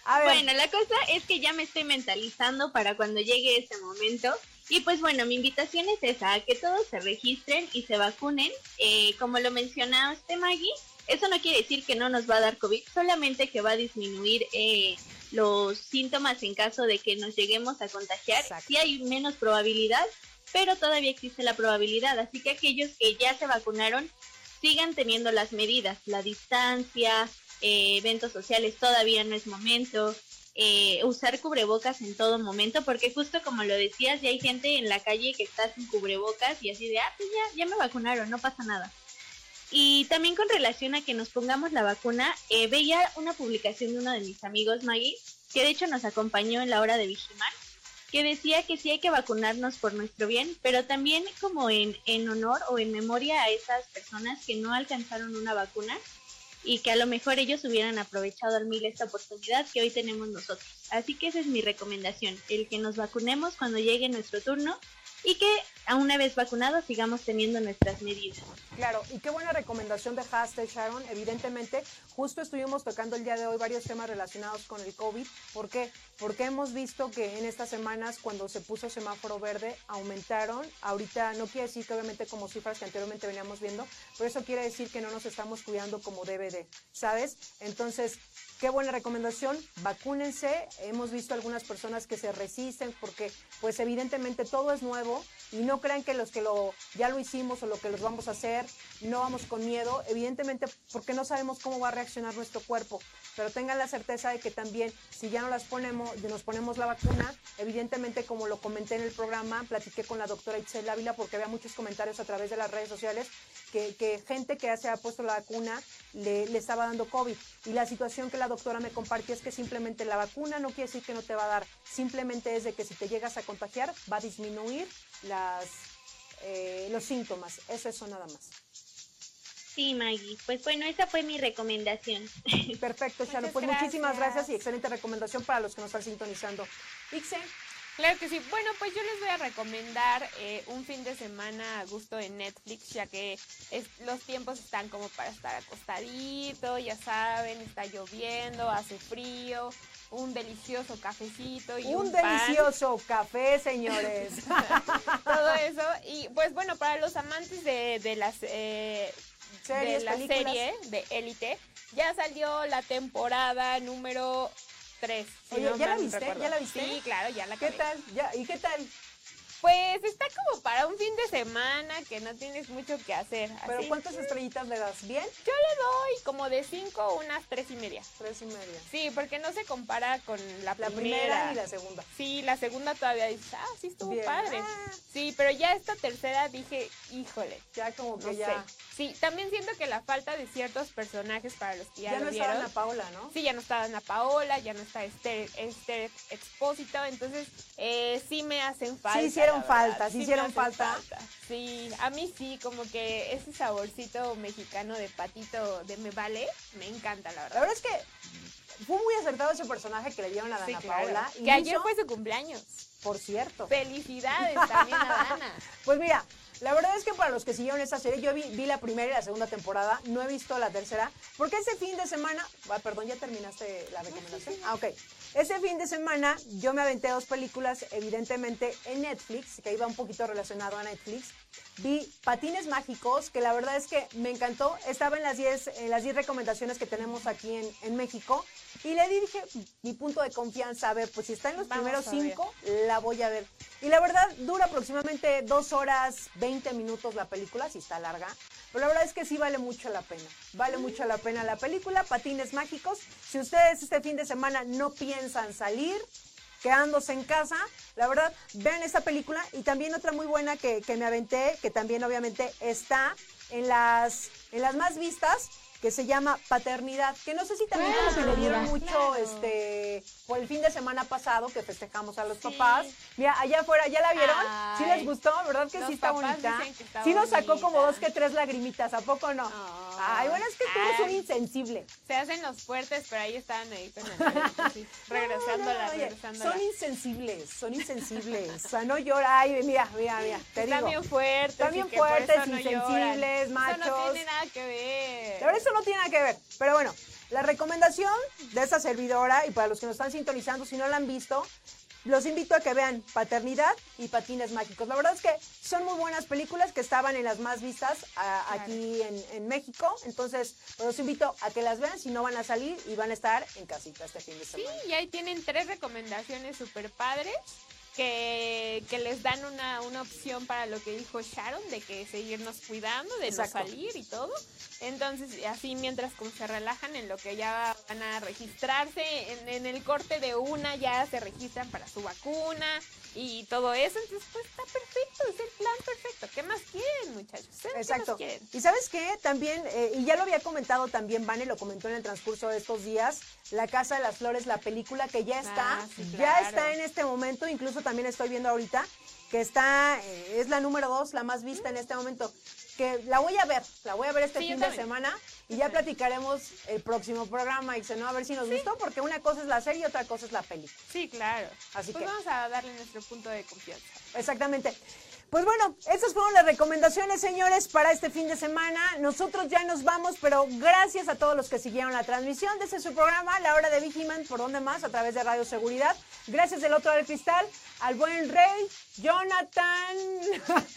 A ver. Bueno, la cosa es que ya me estoy mentalizando para cuando llegue ese momento. Y pues bueno, mi invitación es esa, a que todos se registren y se vacunen. Eh, como lo mencionaste Maggie, eso no quiere decir que no nos va a dar COVID, solamente que va a disminuir eh, los síntomas en caso de que nos lleguemos a contagiar. Si hay menos probabilidad, pero todavía existe la probabilidad, así que aquellos que ya se vacunaron sigan teniendo las medidas, la distancia, eh, eventos sociales todavía no es momento, eh, usar cubrebocas en todo momento, porque justo como lo decías, ya hay gente en la calle que está sin cubrebocas y así de, ah, pues ya, ya me vacunaron, no pasa nada. Y también con relación a que nos pongamos la vacuna, eh, veía una publicación de uno de mis amigos, Maggie, que de hecho nos acompañó en la hora de vigimar, que decía que sí hay que vacunarnos por nuestro bien, pero también como en, en honor o en memoria a esas personas que no alcanzaron una vacuna y que a lo mejor ellos hubieran aprovechado al mil esta oportunidad que hoy tenemos nosotros. Así que esa es mi recomendación, el que nos vacunemos cuando llegue nuestro turno y que a una vez vacunados sigamos teniendo nuestras medidas. Claro, y qué buena recomendación dejaste, Sharon. Evidentemente, justo estuvimos tocando el día de hoy varios temas relacionados con el COVID. ¿Por qué? Porque hemos visto que en estas semanas, cuando se puso semáforo verde, aumentaron. Ahorita no quiere decir que obviamente como cifras que anteriormente veníamos viendo, pero eso quiere decir que no nos estamos cuidando como debe de, ¿sabes? Entonces, Qué buena recomendación, vacúnense. Hemos visto algunas personas que se resisten porque pues evidentemente todo es nuevo y no crean que los que lo ya lo hicimos o lo que los vamos a hacer no vamos con miedo, evidentemente porque no sabemos cómo va a reaccionar nuestro cuerpo, pero tengan la certeza de que también si ya no las ponemos, nos ponemos la vacuna, evidentemente como lo comenté en el programa, platiqué con la doctora Itzel Ávila porque había muchos comentarios a través de las redes sociales que, gente que se ha puesto la vacuna le, le estaba dando COVID y la situación que la doctora me compartió es que simplemente la vacuna no quiere decir que no te va a dar, simplemente es de que si te llegas a contagiar va a disminuir las eh, los síntomas. Es eso nada más. Sí, Maggie. Pues bueno, esa fue mi recomendación. Perfecto. Muchas Pues muchísimas gracias. gracias y excelente recomendación para los que nos están sintonizando. Ixe, Claro que sí. Bueno, pues yo les voy a recomendar eh, un fin de semana a gusto en Netflix, ya que es- los tiempos están como para estar acostadito, ya saben, está lloviendo, hace frío, un delicioso cafecito y un, un pan, delicioso café, señores. todo eso. Y pues bueno, para los amantes de, de las eh, Series, de la películas. serie de Élite, ya salió la temporada número 3. Oye, ¿ya la viste? ¿Ya la viste? Sí, claro, ya la ¿Qué acabé. tal? Ya, ¿Y qué tal? Pues está como para un fin de semana que no tienes mucho que hacer. ¿Pero así. cuántas estrellitas le das? ¿Bien? Yo le doy como de 5 unas tres y media. Tres y media. Sí, porque no se compara con la, La primera y la segunda. Sí, la segunda todavía dices, ah, sí estuvo Bien. padre. Ah. Sí, pero ya esta tercera dije, híjole, Ya como que no ya, sé. Sí, también siento que la falta de ciertos personajes para los que ya, ya lo no vieron. estaba Ana Paula, ¿no? Sí, ya no está Ana Paola, ya no está Esther, Esther Expósito, entonces eh, sí me hacen falta. Verdad, falta, sí hicieron falta. Sí, a mí sí, como que ese saborcito mexicano de patito de me vale, me encanta, la La verdad. verdad es que fue muy acertado ese personaje que le dieron a Sí, Ana claro. Paola. Que ayer fue su cumpleaños. Por cierto. Felicidades también a Dana. Pues mira, la verdad es que para los que siguieron esa serie, yo vi, vi la primera y la segunda temporada, no he visto la tercera, porque ese fin de semana, ah, perdón, ya terminaste la recomendación. Ah, ok. Ese fin de semana yo me aventé dos películas, evidentemente en Netflix, que iba un poquito relacionado a Netflix. Vi Patines Mágicos, que la verdad es que me encantó. Estaba en las 10 en las 10 recomendaciones que tenemos aquí en, en México. Y le dije mi punto de confianza, a ver, pues si está en los Vamos primeros cinco, la voy a ver. Y la verdad, dura aproximadamente dos horas 20 minutos la película, si está larga. Pero la verdad es que sí vale mucho la pena. Vale mucho la pena la película, Patines Mágicos. Si ustedes este fin de semana no piensan salir, quedándose en casa, la verdad, vean esta película. Y también otra muy buena que, que me aventé, que también obviamente está en las, en las más vistas, que se llama Paternidad, que no sé si también como que le dieron mucho claro. este por el fin de semana pasado que festejamos a los Sí. papás. Mira, allá afuera, ¿ya la vieron? ¿Sí Ay. les gustó? ¿Verdad que sí está bonita? dicen que está sí nos sacó como dos que tres lagrimitas, ¿a poco no? Ay, bueno, es que tú eres un insensible. Se hacen los fuertes, pero ahí estaban ahí con sí, regresándola, No, no, oye, regresándola. Son insensibles, son insensibles. O sea, no llora. Ay, mira, mira, mira. Te Están digo. bien fuertes. Están bien fuertes, eso no insensibles, lloran. Eso machos. no tiene nada que ver. La verdad, eso no tiene nada que ver. Pero bueno, la recomendación de esta servidora, y para los que nos están sintonizando, si no la han visto, los invito a que vean Paternidad y Patines Mágicos. La verdad es que son muy buenas películas que estaban en las más vistas a- Claro. aquí en, en México. Entonces, pues, los invito a que las vean si no van a salir y van a estar en casita este fin de Sí, semana. y ahí tienen tres recomendaciones súper padres que, que les dan una, una opción para lo que dijo Sharon, de que seguirnos cuidando, de Exacto. no salir y todo. Entonces, así mientras como se relajan en lo que ya van a registrarse, en, en el corte de una ya se registran para su vacuna y todo eso. Entonces, pues está perfecto, es el plan perfecto. ¿Qué más quieren, muchachos? ¿Ustedes qué más Exacto. quieren? Y sabes qué, también, eh, y ya lo había comentado también, Vane lo comentó en el transcurso de estos días, La Casa de las Flores, la película que ya está, Ah, sí, ya claro. está en este momento, incluso también estoy viendo ahorita, que está, eh, es la número dos, la más vista en este momento, que la voy a ver, la voy a ver este Sí, fin de semana y ya platicaremos el próximo programa, y ¿no? A ver si nos gustó, porque una cosa es la serie y otra cosa es la película. Sí, claro. Así pues que- vamos a darle nuestro punto de confianza. Exactamente. Pues bueno, estas fueron las recomendaciones, señores, para este fin de semana. Nosotros ya nos vamos, pero gracias a todos los que siguieron la transmisión de este su programa, La Hora de Vigiman, por donde más, a través de Radio Seguridad. Gracias del otro del cristal, al buen Rey, Jonathan.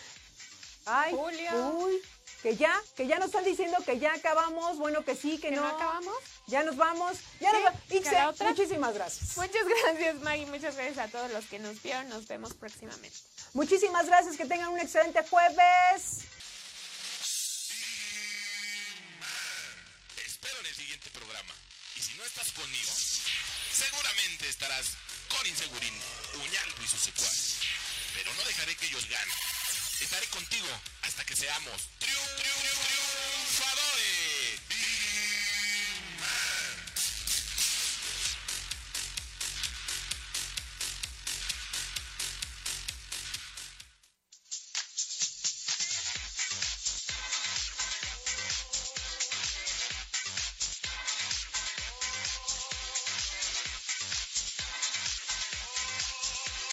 Ay, Julio. Uy, que ya, que ya nos están diciendo que ya acabamos. Bueno, que sí, que, ¿Que no. no acabamos? Ya nos vamos. Ya ¿Sí? nos va- ¿Que Ixe, otra? muchísimas gracias. Muchas gracias, Maggie. Muchas gracias a todos los que nos vieron. Nos vemos próximamente. Muchísimas gracias, que tengan un excelente jueves. Te espero en el siguiente programa. Y si no estás conmigo, seguramente estarás con Insegurín, Uñaldo y sus secuaces. Pero no dejaré que ellos ganen. Estaré contigo hasta que seamos triunfadores.